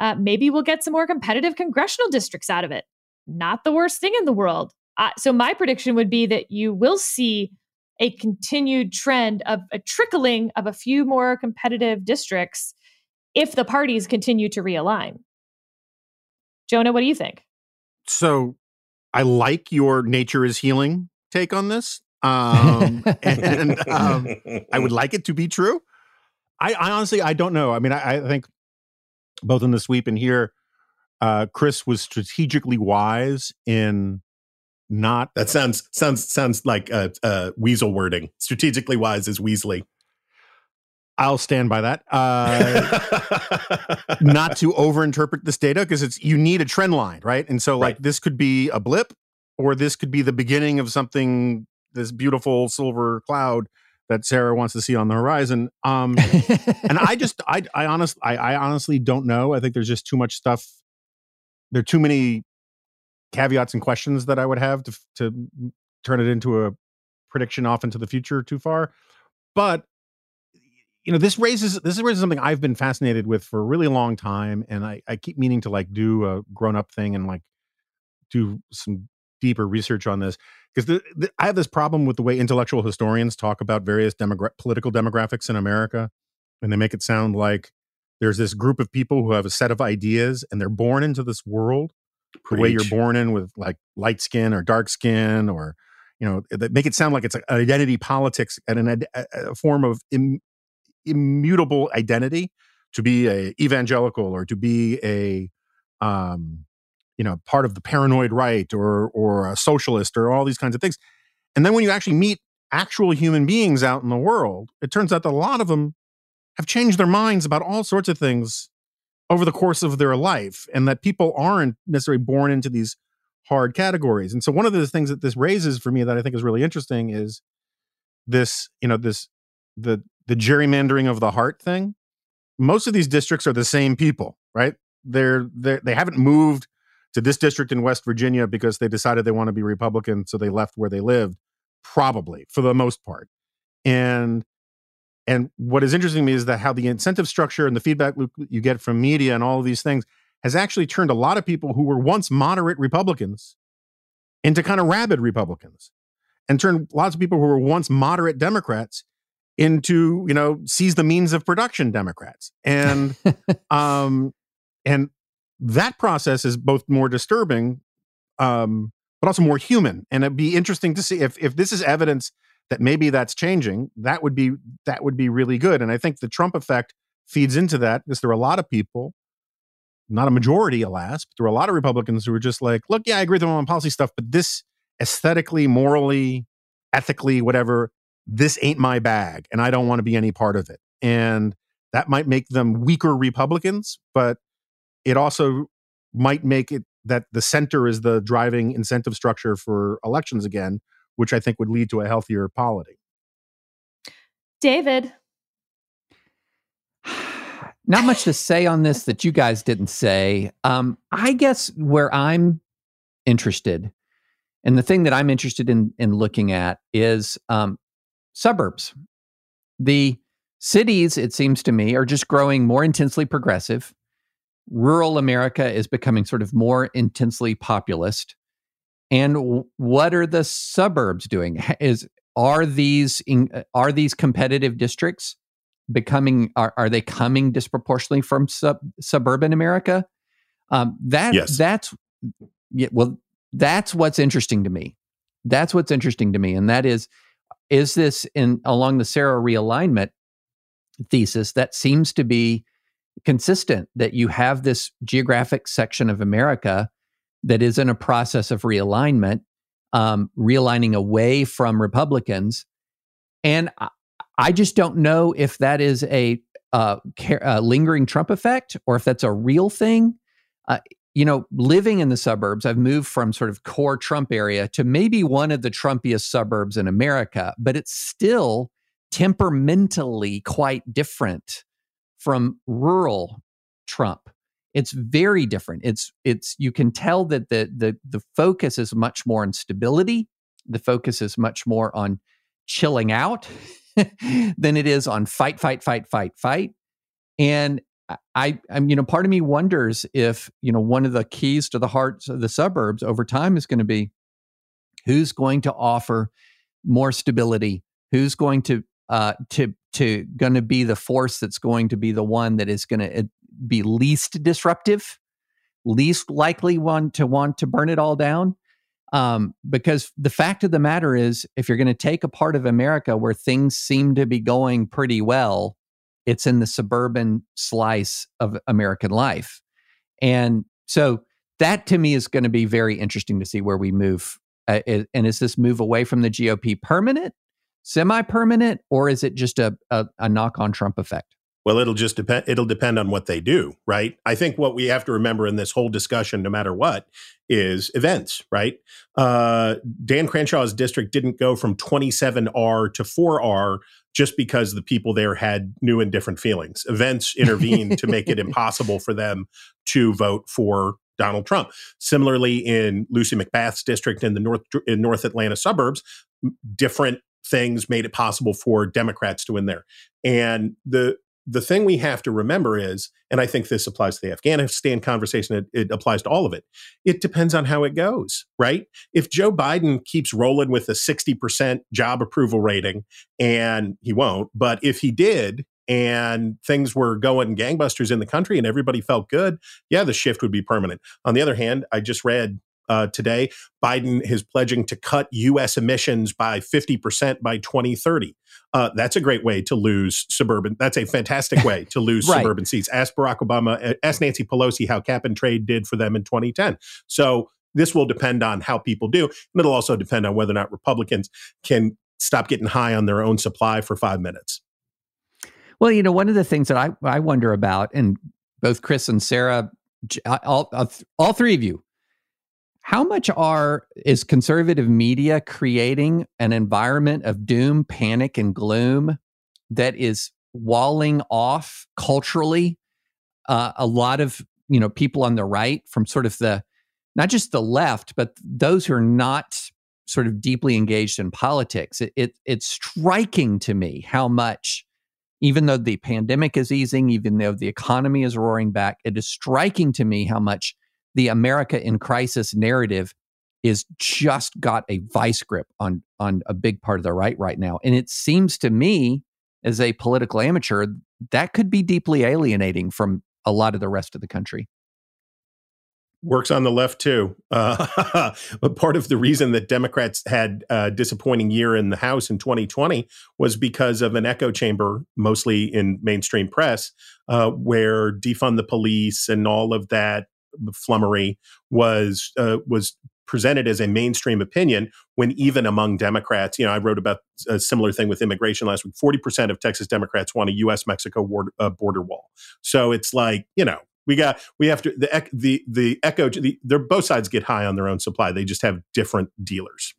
uh, maybe we'll get some more competitive congressional districts out of it. Not the worst thing in the world. Uh, so, my prediction would be that you will see a continued trend of a trickling of a few more competitive districts if the parties continue to realign. Jonah, what do you think? So I like your nature is healing take on this. Um, (laughs) and um, I would like it to be true. I, I honestly, I don't know. I mean, I, I, think both in the sweep and here, uh, Chris was strategically wise in not. That sounds sounds sounds like a, a weasel wording. Strategically wise is Weasley. I'll stand by that. Uh, (laughs) not to overinterpret this data because it's you need a trend line, right? And so, like, right. this could be a blip, or this could be the beginning of something. This beautiful silver cloud that Sarah wants to see on the horizon. Um, and I just, I, I honestly, I, I honestly don't know. I think there's just too much stuff. There are too many caveats and questions that I would have to to turn it into a prediction off into the future too far. But you know this raises this raises something i've been fascinated with for a really long time and i, I keep meaning to like do a grown-up thing and like do some deeper research on this because i have this problem with the way intellectual historians talk about various demogra- political demographics in america and they make it sound like there's this group of people who have a set of ideas and they're born into this world the way you're born in with like light skin or dark skin or you know that make it sound like it's an identity politics and an a, a form of Im, immutable identity to be a evangelical or to be a um you know part of the paranoid right or or a socialist or all these kinds of things. And then when you actually meet actual human beings out in the world it turns out that a lot of them have changed their minds about all sorts of things over the course of their life and that people aren't necessarily born into these hard categories. And so one of the things that this raises for me that i think is really interesting is this you know this the the gerrymandering of the heart thing most of these districts are the same people right? They're they they haven't moved to this district in west virginia because they decided they want to be republican so they left where they lived probably for the most part. And and what is interesting to me is that how the incentive structure and the feedback loop you get from media and all of these things has actually turned a lot of people who were once moderate Republicans into kind of rabid Republicans and turned lots of people who were once moderate Democrats into, you know, seize the means of production Democrats. And (laughs) um and that process is both more disturbing um but also more human. And it'd be interesting to see if if this is evidence that maybe that's changing, that would be that would be really good. And I think the Trump effect feeds into that because there are a lot of people, not a majority, alas, but there are a lot of Republicans who are just like, look, yeah, I agree with them on policy stuff, but this aesthetically, morally, ethically, whatever, this ain't my bag, and I don't want to be any part of it. And that might make them weaker Republicans, but it also might make it that the center is the driving incentive structure for elections again, which I think would lead to a healthier polity. David, (sighs) Not much to say on this that you guys didn't say. Um, I guess where I'm interested, and the thing that I'm interested in in looking at is um, suburbs. The cities, it seems to me, are just growing more intensely progressive. Rural America is becoming sort of more intensely populist. And w- what are the suburbs doing? (laughs) Is are these in, uh, are these competitive districts becoming are, are they coming disproportionately from sub, suburban America? Um, that Yes. that's yeah, well, that's what's interesting to me. That's what's interesting to me, and that is is this in along the Sarah realignment thesis that seems to be consistent that you have this geographic section of America that is in a process of realignment, um, realigning away from Republicans, and I, I just don't know if that is a uh, uh, lingering Trump effect or if that's a real thing. Uh, you know, living in the suburbs, I've moved from sort of core Trump area to maybe one of the Trumpiest suburbs in America, but it's still temperamentally quite different from rural Trump. It's very different. It's it's you can tell that the the the focus is much more on stability. The focus is much more on chilling out (laughs) than it is on fight, fight, fight, fight, fight. And I, I'm, you know, part of me wonders if, you know, one of the keys to the hearts of the suburbs over time is going to be who's going to offer more stability, who's going to, uh, to, to going to be the force that's going to be the one that is going to be least disruptive, least likely one to want to burn it all down. Um, because the fact of the matter is, if you're going to take a part of America where things seem to be going pretty well, it's in the suburban slice of American life. And so that to me is going to be very interesting to see where we move. Uh, and is this move away from the GOP permanent, semi permanent, or is it just a, a, a knock on Trump effect? Well, it'll just depend. It'll depend on what they do, right? I think what we have to remember in this whole discussion, no matter what, is events, right? Uh, Dan Crenshaw's district didn't go from 27R to 4R just because the people there had new and different feelings. Events (laughs) intervened to make it impossible for them to vote for Donald Trump. Similarly, in Lucy McBath's district in the North in North Atlanta suburbs, different things made it possible for Democrats to win there. And the the thing we have to remember is, and I think this applies to the Afghanistan conversation, it, it applies to all of it. It depends on how it goes, right? If Joe Biden keeps rolling with a 60% job approval rating, and he won't, but if he did, and things were going gangbusters in the country and everybody felt good, yeah, the shift would be permanent. On the other hand, I just read uh, today Biden is pledging to cut U.S. emissions by 50% by 2030. Uh, that's a great way to lose suburban. That's a fantastic way to (laughs) lose right. suburban seats. Ask Barack Obama, uh, ask Nancy Pelosi how cap and trade did for them in 2010. So this will depend on how people do. And it'll also depend on whether or not Republicans can stop getting high on their own supply for five minutes. Well, you know, one of the things that I, I wonder about, and both Chris and Sarah, all, all three of you, how much are is conservative media creating an environment of doom, panic, and gloom that is walling off culturally uh, a lot of you know people on the right from sort of the not just the left, but those who are not sort of deeply engaged in politics. It, it, it's striking to me how much, even though the pandemic is easing, even though the economy is roaring back, it is striking to me how much the America in crisis narrative is just got a vice grip on on a big part of the right right now. And it seems to me, as a political amateur, that could be deeply alienating from a lot of the rest of the country works on the left too. Uh, (laughs) but part of the reason that Democrats had a disappointing year in the House in 2020 was because of an echo chamber, mostly in mainstream press, uh, where defund the police and all of that flummery was uh, was presented as a mainstream opinion when even among Democrats, you know, I wrote about a similar thing with immigration last week. 40% of Texas Democrats want a US Mexico border, uh, border wall. So it's like, you know, we got we have to the the the echo the, they're both sides get high on their own supply. They just have different dealers.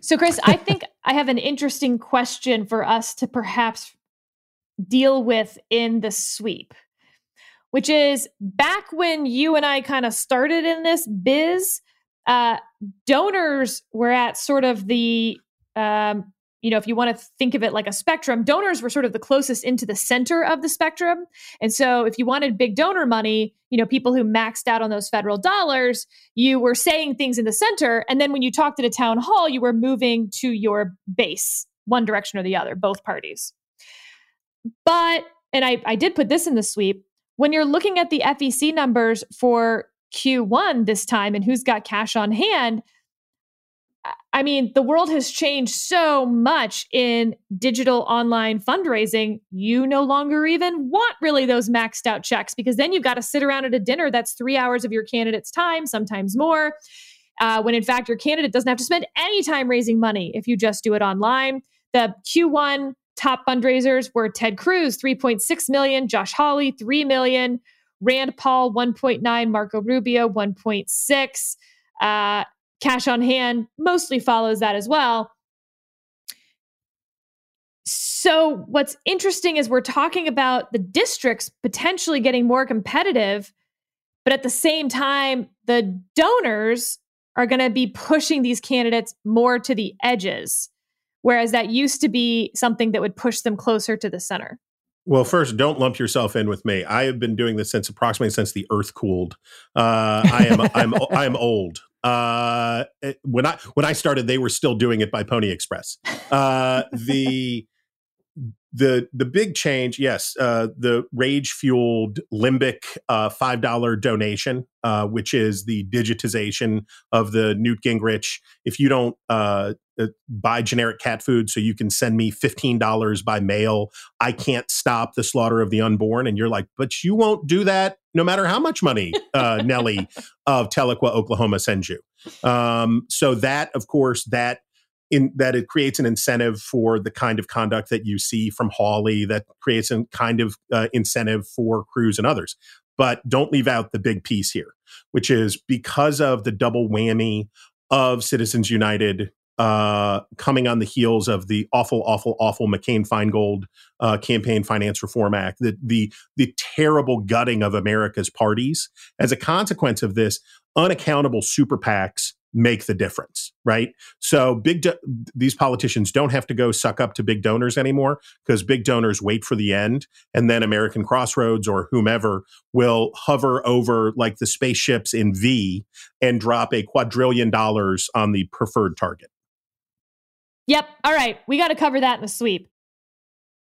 So Chris, I (laughs) think I have an interesting question for us to perhaps deal with in the sweep. Which is back when you and I kind of started in this biz, uh, donors were at sort of the um, you know, if you want to think of it like a spectrum, donors were sort of the closest into the center of the spectrum. And so if you wanted big donor money, you know, people who maxed out on those federal dollars, you were saying things in the center. And then when you talked at a town hall, you were moving to your base, one direction or the other, both parties. But, and I, I did put this in the sweep, when you're looking at the FEC numbers for Q1 this time and who's got cash on hand, I mean, the world has changed so much in digital online fundraising. You no longer even want really those maxed out checks because then you've got to sit around at a dinner that's three hours of your candidate's time, sometimes more. Uh, when in fact, your candidate doesn't have to spend any time raising money if you just do it online. The Q1 top fundraisers were Ted Cruz, 3.6 million, Josh Hawley, 3 million, Rand Paul, 1.9, Marco Rubio, 1.6. Uh, cash on hand mostly follows that as well. So, what's interesting is we're talking about the districts potentially getting more competitive, but at the same time, the donors are going to be pushing these candidates more to the edges, whereas that used to be something that would push them closer to the center. Well, first, don't lump yourself in with me. I have been doing this since approximately since the Earth cooled. Uh, I am I'm (laughs) I'm old uh, when I when I started, they were still doing it by Pony Express. Uh, the the the big change, yes, uh, the rage fueled limbic uh, five dollar donation, uh, which is the digitization of the Newt Gingrich. If you don't uh, uh, buy generic cat food, so you can send me fifteen dollars by mail, I can't stop the slaughter of the unborn. And you're like, but you won't do that no matter how much money uh, Nellie of Tahlequah, Oklahoma sends you. Um, so that, of course, that in that it creates an incentive for the kind of conduct that you see from Hawley, that creates a kind of uh, incentive for Cruz and others. But don't leave out the big piece here, which is because of the double whammy of Citizens United uh, coming on the heels of the awful, awful, awful McCain Feingold uh, Campaign Finance Reform Act, the, the the terrible gutting of America's parties. As a consequence of this, unaccountable super PACs make the difference, right? So big do- these politicians don't have to go suck up to big donors anymore because big donors wait for the end and then American Crossroads or whomever will hover over like the spaceships in V and drop a quadrillion dollars on the preferred target. Yep. All right. We got to cover that in the sweep.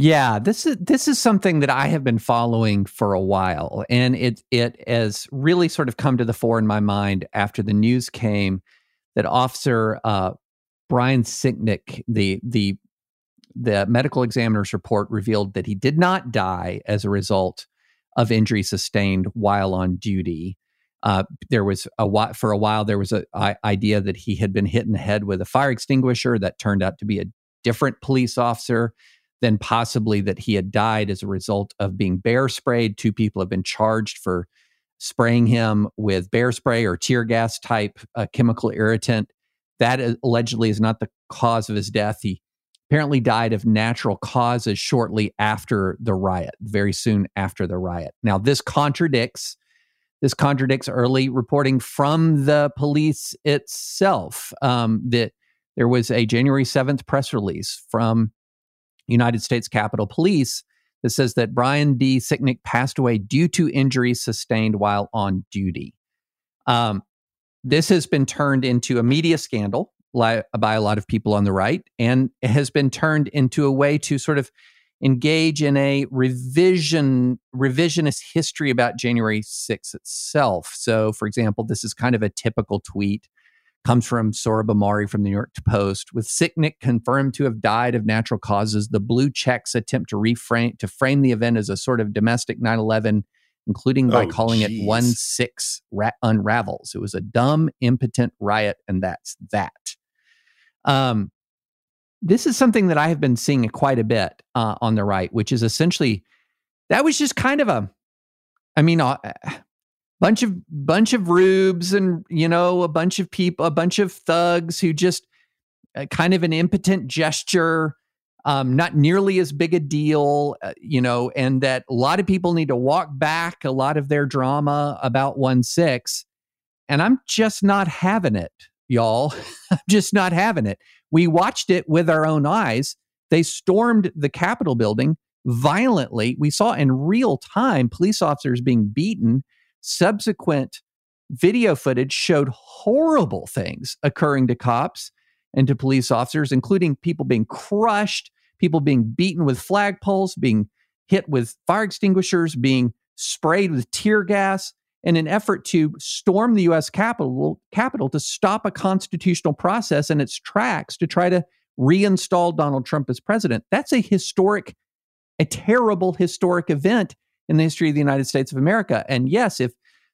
Yeah, this is this is something that I have been following for a while, and it it has really sort of come to the fore in my mind after the news came that Officer uh, Brian Sicknick, the the the medical examiner's report revealed that he did not die as a result of injury sustained while on duty. Uh, there was a for a while there was a, a idea that he had been hit in the head with a fire extinguisher that turned out to be a different police officer then possibly that he had died as a result of being bear sprayed. Two people have been charged for spraying him with bear spray or tear gas type uh, chemical irritant. That allegedly is not the cause of his death. He apparently died of natural causes shortly after the riot, very soon after the riot. Now, this contradicts this contradicts early reporting from the police itself. Um, that there was a January seventh press release from United States Capitol Police that says that Brian D. Sicknick passed away due to injuries sustained while on duty. Um, this has been turned into a media scandal by a lot of people on the right, and it has been turned into a way to sort of engage in a revision revisionist history about January 6 itself. So, for example, this is kind of a typical tweet comes from Sohrab Ahmari from the New York Post. With Sicknick confirmed to have died of natural causes, the blue checks attempt to reframe to frame the event as a sort of domestic 9/11, including by oh, calling geez. it one six ra- unravels. It was a dumb, impotent riot, and that's that. Um, this is something that I have been seeing quite a bit uh, on the right, which is essentially that was just kind of a, I mean, uh, bunch of bunch of rubes and you know a bunch of people a bunch of thugs who just uh, kind of an impotent gesture um, not nearly as big a deal uh, you know and that a lot of people need to walk back a lot of their drama about 1-6 and i'm just not having it y'all. (laughs) I'm just not having it. We watched it with our own eyes. They stormed the capitol building violently. We saw in real time police officers being beaten Subsequent video footage showed horrible things occurring to cops and to police officers, including people being crushed, people being beaten with flagpoles, being hit with fire extinguishers, being sprayed with tear gas in an effort to storm the US Capitol, Capitol to stop a constitutional process in its tracks to try to reinstall Donald Trump as president. That's a historic, a terrible historic event in the history of the United States of America. And yes, if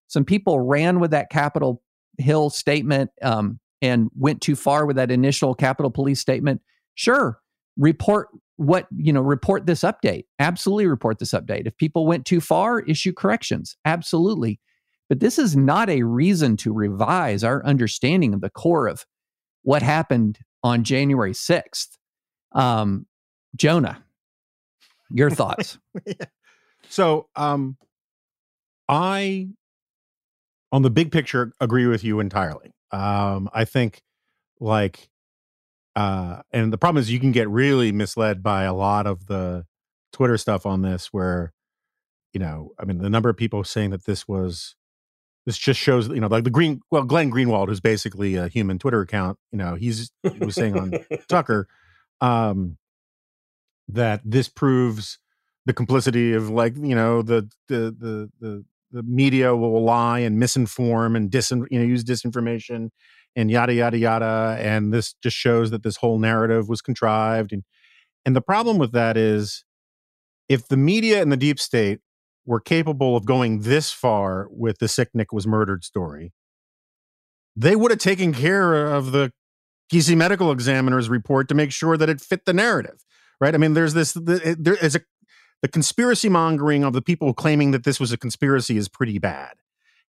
some people ran with that Capitol Hill statement um, and went too far with that initial Capitol Police statement, sure, report what you know report this update. Absolutely report this update. If people went too far issue corrections. Absolutely. But this is not a reason to revise our understanding of the core of what happened on january 6th um, jonah your (laughs) thoughts so um, I, on the big picture, agree with you entirely. Um, I think, like, uh, and the problem is you can get really misled by a lot of the Twitter stuff on this, where, you know, I mean, the number of people saying that this was this just shows you know like the green well Glenn Greenwald who's basically a human Twitter account you know he's he was saying on (laughs) Tucker um, that this proves the complicity of like you know the the the the, the media will lie and misinform and dis you know use disinformation and yada yada yada and this just shows that this whole narrative was contrived and and the problem with that is if the media and the deep state were capable of going this far with the Sicknick was murdered story, they would have taken care of the Giese Medical Examiner's report to make sure that it fit the narrative, right? I mean, there's this, there is a, the conspiracy mongering of the people claiming that this was a conspiracy is pretty bad.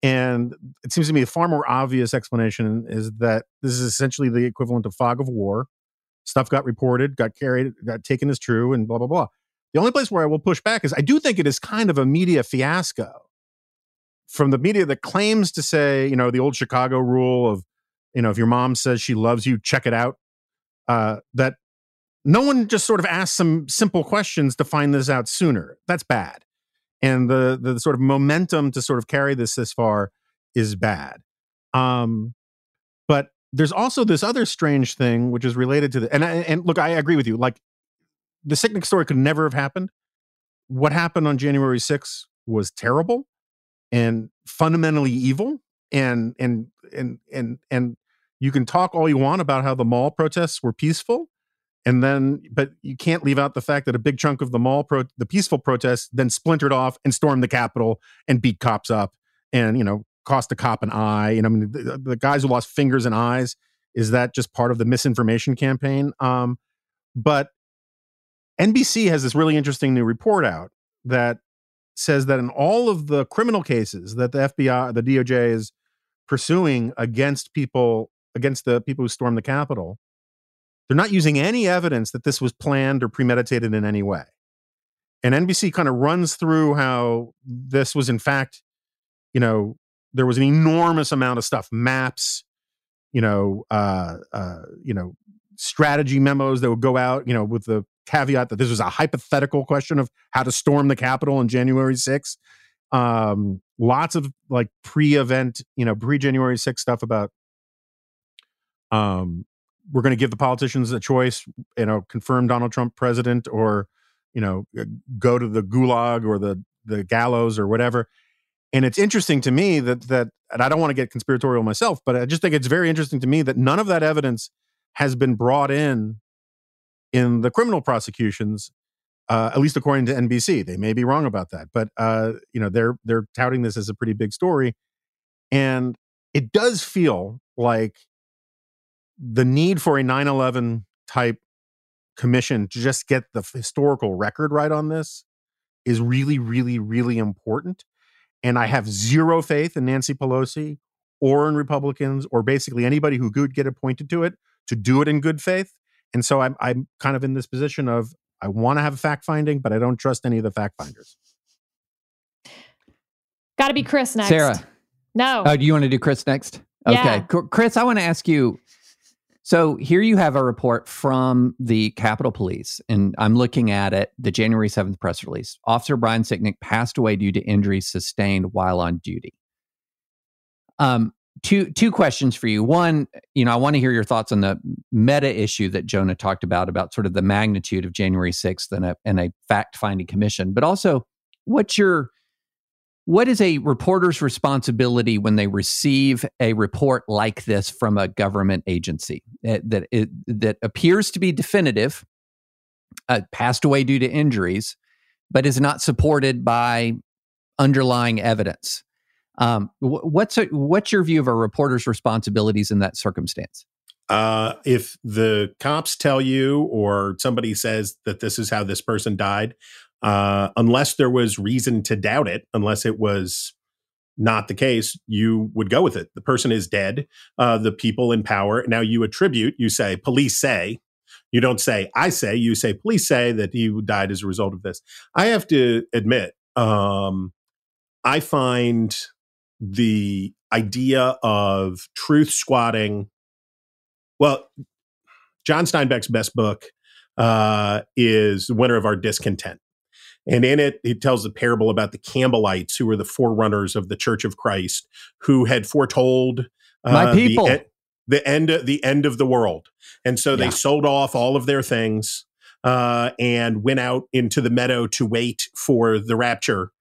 And it seems to me a far more obvious explanation is that this is essentially the equivalent of fog of war. Stuff got reported, got carried, got taken as true, and blah, blah, blah. The only place where I will push back is I do think it is kind of a media fiasco from the media that claims to say, you know, the old Chicago rule of, you know, if your mom says she loves you, check it out. Uh, that no one just sort of asks some simple questions to find this out sooner. That's bad. And the the sort of momentum to sort of carry this this far is bad. Um, but there's also this other strange thing which is related to the and and look, I agree with you. Like the Sicknick story could never have happened. What happened on January 6th was terrible and fundamentally evil. And and and and and you can talk all you want about how the mall protests were peaceful. And then, but you can't leave out the fact that a big chunk of the mall, pro, the peaceful protests, then splintered off and stormed the Capitol and beat cops up, and you know, cost a cop an eye. And I mean, the, the guys who lost fingers and eyes is that just part of the misinformation campaign? Um, but NBC has this really interesting new report out that says that in all of the criminal cases that the FBI, the DOJ is pursuing against people, against the people who stormed the Capitol, they're not using any evidence that this was planned or premeditated in any way. And NBC kind of runs through how this was, in fact, you know, there was an enormous amount of stuff, maps, you know, uh, uh, you know, strategy memos that would go out, you know, with the caveat that this was a hypothetical question of how to storm the Capitol on January 6th. Um, lots of like pre-event, you know, pre-January 6th stuff about um we're going to give the politicians a choice, you know, confirm Donald Trump president or, you know, go to the gulag or the the gallows or whatever. And it's interesting to me that that and I don't want to get conspiratorial myself, but I just think it's very interesting to me that none of that evidence has been brought in in the criminal prosecutions, uh, at least according to NBC. They may be wrong about that, but uh, you know they're they're touting this as a pretty big story, and it does feel like the need for a 9/11 type commission to just get the historical record right on this is really, really, really important. And I have zero faith in Nancy Pelosi or in Republicans or basically anybody who could get appointed to it to do it in good faith. And so I'm I'm kind of in this position of I want to have a fact finding, but I don't trust any of the fact finders. Got to be Chris next. Sarah. No. Oh, do you want to do Chris next? Okay. Yeah. Chris, I want to ask you. So here you have a report from the Capitol Police, and I'm looking at it, the January 7th press release. Officer Brian Sicknick passed away due to injuries sustained while on duty. Um, two two questions for you. One, you know, I want to hear your thoughts on the meta issue that Jonah talked about about sort of the magnitude of January 6th and a and a fact-finding commission, but also what's your what is a reporter's responsibility when they receive a report like this from a government agency that that, it, that appears to be definitive, uh, passed away due to injuries, but is not supported by underlying evidence? Um, what's a, what's your view of a reporter's responsibilities in that circumstance? Uh, if the cops tell you or somebody says that this is how this person died, uh, unless there was reason to doubt it, unless it was not the case, you would go with it. The person is dead. Uh, the people in power. Now you attribute, you say, police say. You don't say, I say, you say, police say that he died as a result of this. I have to admit, um, I find the idea of truth squatting. Well, John Steinbeck's best book uh, is The Winter of Our Discontent. And in it, it tells the parable about the Campbellites, who were the forerunners of the Church of Christ, who had foretold uh, my people. The, the, end, the end of the world. And so they yeah. sold off all of their things uh, and went out into the meadow to wait for the rapture.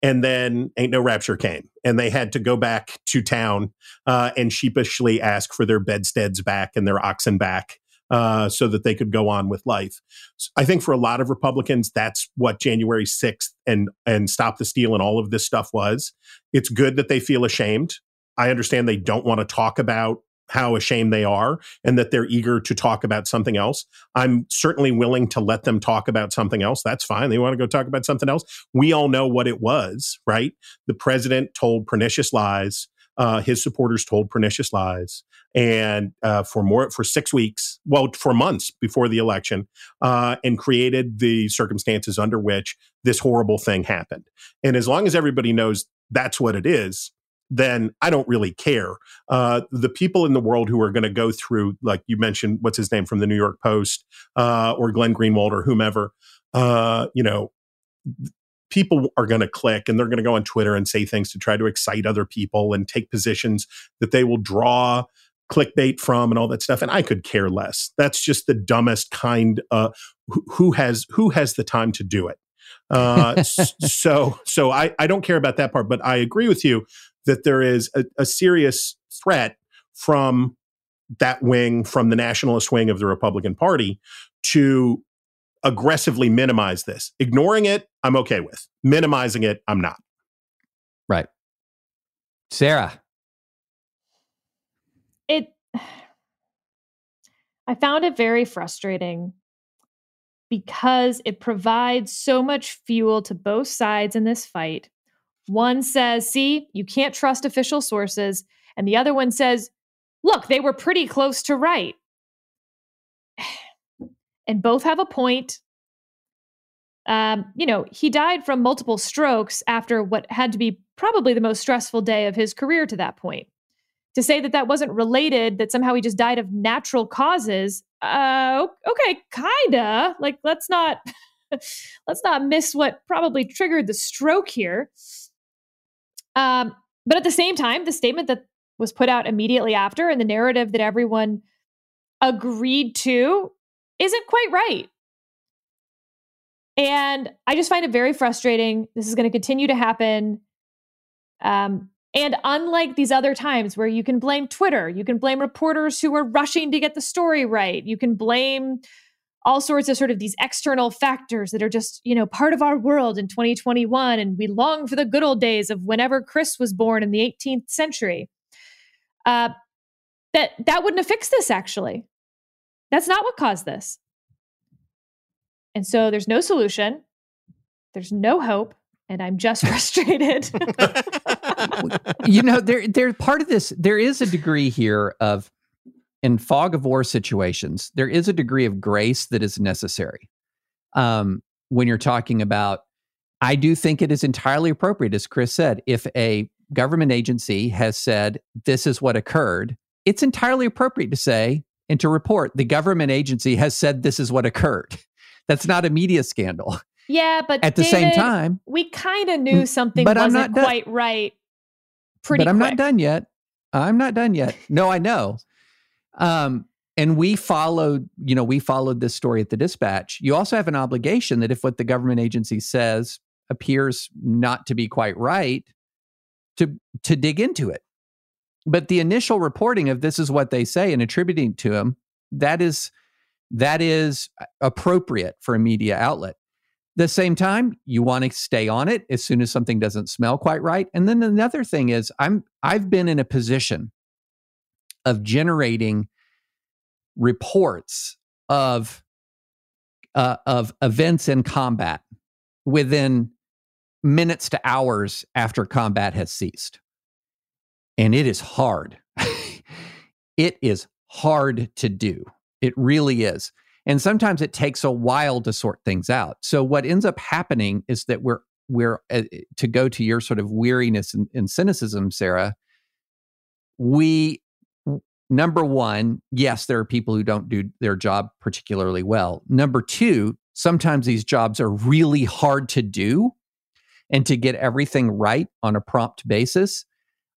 And then ain't no rapture came, and they had to go back to town uh, and sheepishly ask for their bedsteads back and their oxen back uh, so that they could go on with life. So I think for a lot of Republicans, that's what January 6th and and Stop the Steal and all of this stuff was. It's good that they feel ashamed. I understand they don't want to talk about how ashamed they are and that they're eager to talk about something else. I'm certainly willing to let them talk about something else. That's fine. They want to go talk about something else. We all know what it was, right? The president told pernicious lies. Uh, his supporters told pernicious lies, and uh, for more for six weeks, well, for months before the election, uh, and created the circumstances under which this horrible thing happened. And as long as everybody knows that's what it is, then I don't really care. Uh, the people in the world who are going to go through, like you mentioned, what's his name from the New York Post, uh, or Glenn Greenwald or whomever, uh, you know, people are going to click and they're going to go on Twitter and say things to try to excite other people and take positions that they will draw clickbait from and all that stuff and i could care less that's just the dumbest kind uh who has who has the time to do it uh (laughs) so so i i don't care about that part but i agree with you that there is a, a serious threat from that wing, from the nationalist wing of the Republican Party, to aggressively minimize this. Ignoring it, I'm okay with. Minimizing it, I'm not. Right. Sarah. I found it very frustrating because it provides so much fuel to both sides in this fight one says, see, you can't trust official sources. And the other one says, look, they were pretty close to right. And both have a point. Um, you know, he died from multiple strokes after what had to be probably the most stressful day of his career to that point. To say that that wasn't related, that somehow he just died of natural causes, uh, okay, kinda. Like, let's not (laughs) let's not miss what probably triggered the stroke here. Um, but at the same time, the statement that was put out immediately after and the narrative that everyone agreed to isn't quite right. And I just find it very frustrating. This is going to continue to happen. Um, and unlike these other times where you can blame Twitter, you can blame reporters who are rushing to get the story right, you can blame all sorts of sort of these external factors that are just, you know, part of our world in 2021. And we long for the good old days of whenever Chris was born in the 18th century. Uh, that that wouldn't have fixed this actually. That's not what caused this. And so there's no solution. There's no hope. And I'm just (laughs) frustrated. (laughs) you know, there there part of this, there is a degree here of in fog of war situations, there is a degree of grace that is necessary. Um, when you're talking about, I do think it is entirely appropriate, as Chris said, if a government agency has said this is what occurred, it's entirely appropriate to say and to report the government agency has said this is what occurred. That's not a media scandal. Yeah, but at the David, same time, we kind of knew something but wasn't quite right. Pretty, but I'm quick. not done yet. I'm not done yet. No, I know. Um, and we followed, you know, we followed this story at the dispatch. You also have an obligation that if what the government agency says appears not to be quite right, to to dig into it. But the initial reporting of this is what they say and attributing to them, that is that is appropriate for a media outlet. The same time, you want to stay on it as soon as something doesn't smell quite right. And then another thing is I'm I've been in a position of generating reports of uh, of events in combat within minutes to hours after combat has ceased. And it is hard. (laughs) it is hard to do. It really is. And sometimes it takes a while to sort things out. So what ends up happening is that we're we're uh, to go to your sort of weariness and, and cynicism, Sarah. We number one, yes, there are people who don't do their job particularly well. Number two, sometimes these jobs are really hard to do and to get everything right on a prompt basis.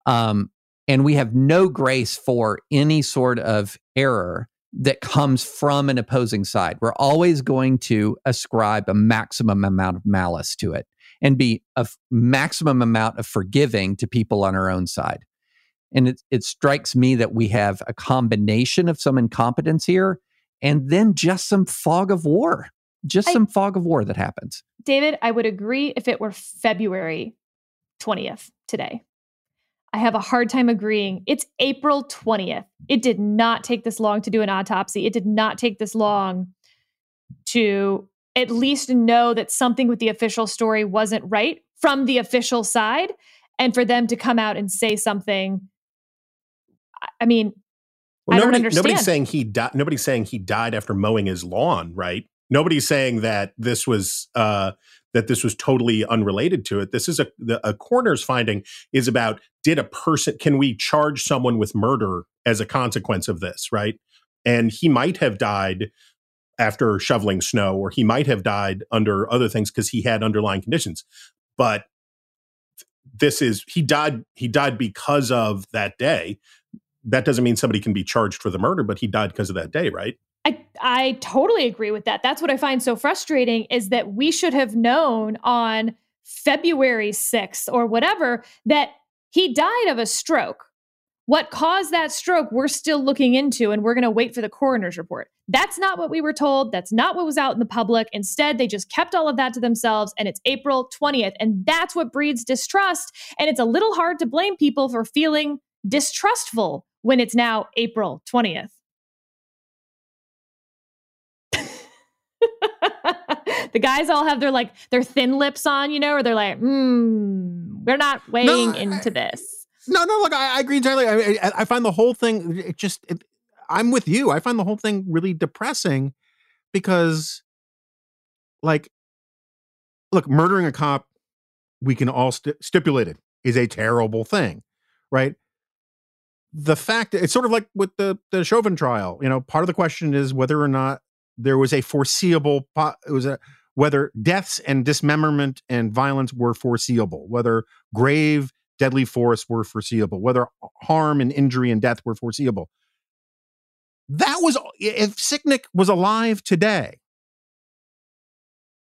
Um, and we have no grace for any sort of error that comes from an opposing side. We're always going to ascribe a maximum amount of malice to it and be a f- maximum amount of forgiving to people on our own side. And it, it strikes me that we have a combination of some incompetence here and then just some fog of war, just I, some fog of war that happens. David, I would agree if it were February 20th today. I have a hard time agreeing. It's April 20th. It did not take this long to do an autopsy. It did not take this long to at least know that something with the official story wasn't right from the official side and for them to come out and say something I mean, well, I nobody, don't understand. Nobody's saying he died. Nobody's saying he died after mowing his lawn, right? Nobody's saying that this was uh, that this was totally unrelated to it. This is a the, a coroner's finding is about did a person can we charge someone with murder as a consequence of this, right? And he might have died after shoveling snow, or he might have died under other things because he had underlying conditions. But this is he died he died because of that day that doesn't mean somebody can be charged for the murder, but he died because of that day, right? I, I totally agree with that. That's what I find so frustrating is that we should have known on February 6th or whatever that he died of a stroke. What caused that stroke, we're still looking into, and we're going to wait for the coroner's report. That's not what we were told. That's not what was out in the public. Instead, they just kept all of that to themselves, and it's April 20th. And that's what breeds distrust. And it's a little hard to blame people for feeling distrustful when it's now April 20th. The guys all have their like their thin lips on, you know, or they're like, hmm, we're not weighing no, into this. No, no, look, I, I agree entirely. I, I, find the whole thing it just it, I'm with you. I find the whole thing really depressing because, like, look, murdering a cop, we can all st- stipulate it is a terrible thing, right? the fact it's sort of like with the the Chauvin trial. You know, part of the question is whether or not there was a foreseeable. It was a whether deaths and dismemberment and violence were foreseeable, whether grave deadly force were foreseeable, whether harm and injury and death were foreseeable. That was if Sicknick was alive today.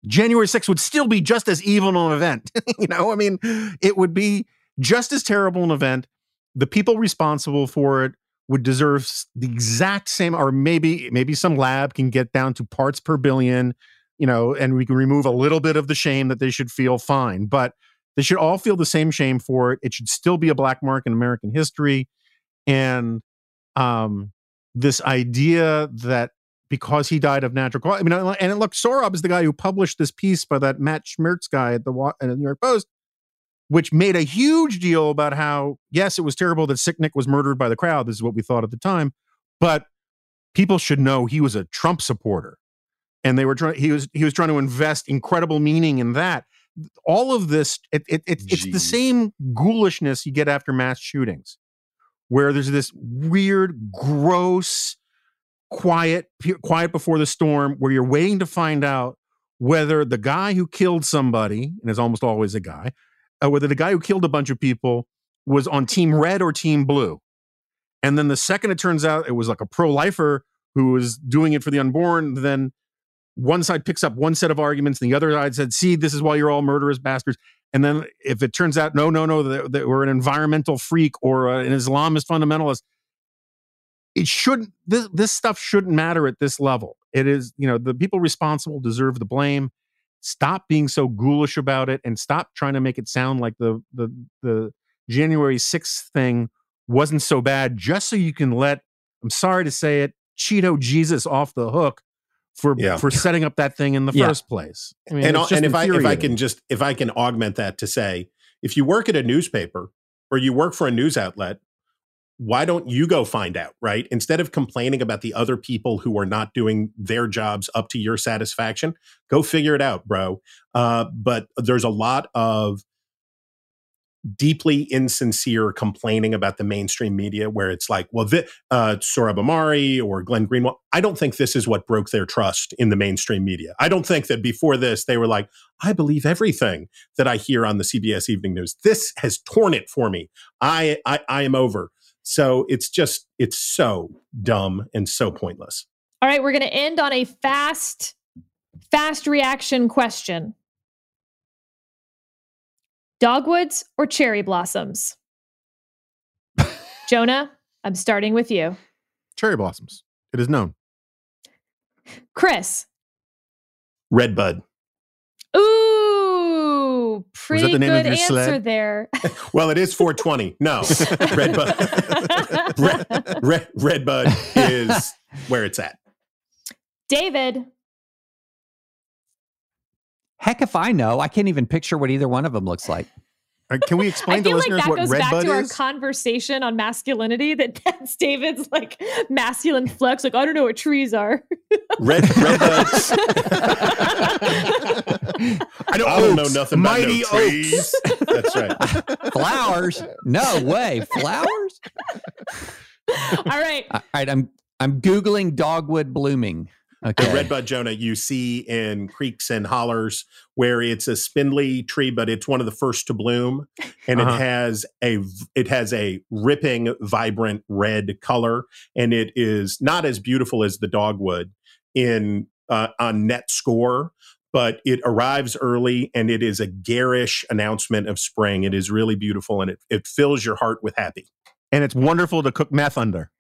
January 6th would still be just as evil an event. (laughs) you know, I mean, it would be just as terrible an event the people responsible for it would deserve the exact same or maybe maybe some lab can get down to parts per billion you know and we can remove a little bit of the shame that they should feel fine but they should all feel the same shame for it it should still be a black mark in american history and um this idea that because he died of natural cause. I mean, and look, Sohrab is the guy who published this piece by that Matt Schmerz guy at the, at the New York Post, which made a huge deal about how, yes, it was terrible that Sicknick was murdered by the crowd. This is what we thought at the time. But people should know he was a Trump supporter. And they were trying, he was, he was trying to invest incredible meaning in that. All of this, it, it, it it's the same ghoulishness you get after mass shootings, where there's this weird, gross, quiet, quiet before the storm, where you're waiting to find out whether the guy who killed somebody, and it's almost always a guy, uh, whether the guy who killed a bunch of people was on team red or team blue. And then the second it turns out it was like a pro lifer who was doing it for the unborn, then one side picks up one set of arguments, and the other side said, see, this is why you're all murderous bastards. And then if it turns out, no, no, no, that, that we're an environmental freak or uh, an Islamist fundamentalist, it shouldn't, this, this stuff shouldn't matter at this level. It is, you know, the people responsible deserve the blame stop being so ghoulish about it and stop trying to make it sound like the the the January 6th thing wasn't so bad just so you can let I'm sorry to say it Cheeto Jesus off the hook for yeah. for setting up that thing in the yeah. first place. I mean, and, and if I if I can just if I can augment that to say if you work at a newspaper or you work for a news outlet why don't you go find out, right? Instead of complaining about the other people who are not doing their jobs up to your satisfaction, go figure it out, bro. Uh, but there's a lot of deeply insincere complaining about the mainstream media where it's like, well, the, uh, Sohrab Ahmari or Glenn Greenwald, I don't think this is what broke their trust in the mainstream media. I don't think that before this, they were like, I believe everything that I hear on the CBS Evening News. This has torn it for me. I, I, I am over. So it's just, it's so dumb and so pointless. All right, we're going to end on a fast, fast reaction question. Dogwoods or cherry blossoms? Jonah, I'm starting with you. Cherry blossoms. It is known. Chris. Redbud. Ooh, pretty the good answer sled? there. (laughs) Well, it is 420. No, Redbud. (laughs) Red, Red, Redbud is (laughs) where it's at. David. Heck if I know. I can't even picture what either one of them looks like. Uh, Can we I explain to feel like listeners that what goes back redbud to our conversation on masculinity. That (laughs) that's David's like masculine flex. Like I don't know what trees are. (laughs) Red, Redbuds. I don't, I don't know Oaks, nothing about mighty no trees. That's right. (laughs) Flowers? No way. Flowers? All right. All right, I'm I'm googling dogwood blooming. The Okay. redbud Jonah you see in creeks and hollers where it's a spindly tree, but it's one of the first to bloom, and Uh-huh. it has a it has a ripping, vibrant red color, and it is not as beautiful as the dogwood in uh, on net score. But it arrives early and it is a garish announcement of spring. It is really beautiful and it, it fills your heart with happy. and it's wonderful to cook meth under.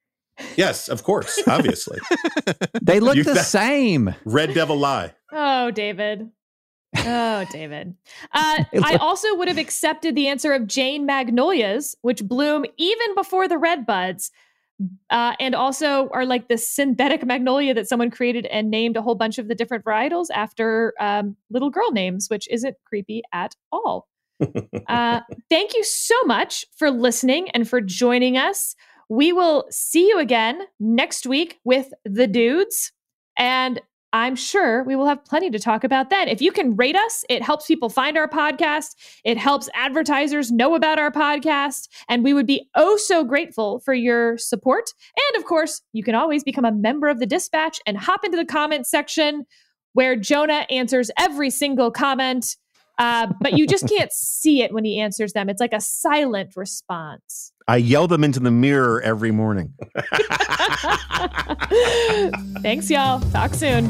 Yes, of course, obviously. (laughs) They look You- the that- same. Red Devil Lie. Oh, David. Oh, David. Uh, (laughs) I also would have accepted the answer of Jane Magnolias, which bloom even before the red buds, uh, and also are like the synthetic magnolia that someone created and named a whole bunch of the different varietals after um, little girl names, which isn't creepy at all. (laughs) Uh, thank you so much for listening and for joining us. We will see you again next week with the dudes. And I'm sure we will have plenty to talk about then. If you can rate us, it helps people find our podcast. It helps advertisers know about our podcast. And we would be oh so grateful for your support. And of course, you can always become a member of the dispatch and hop into the comment section where Jonah answers every single comment. Uh, but you just can't see it when he answers them. It's like a silent response. I yell them into the mirror every morning. (laughs) Thanks, y'all. Talk soon.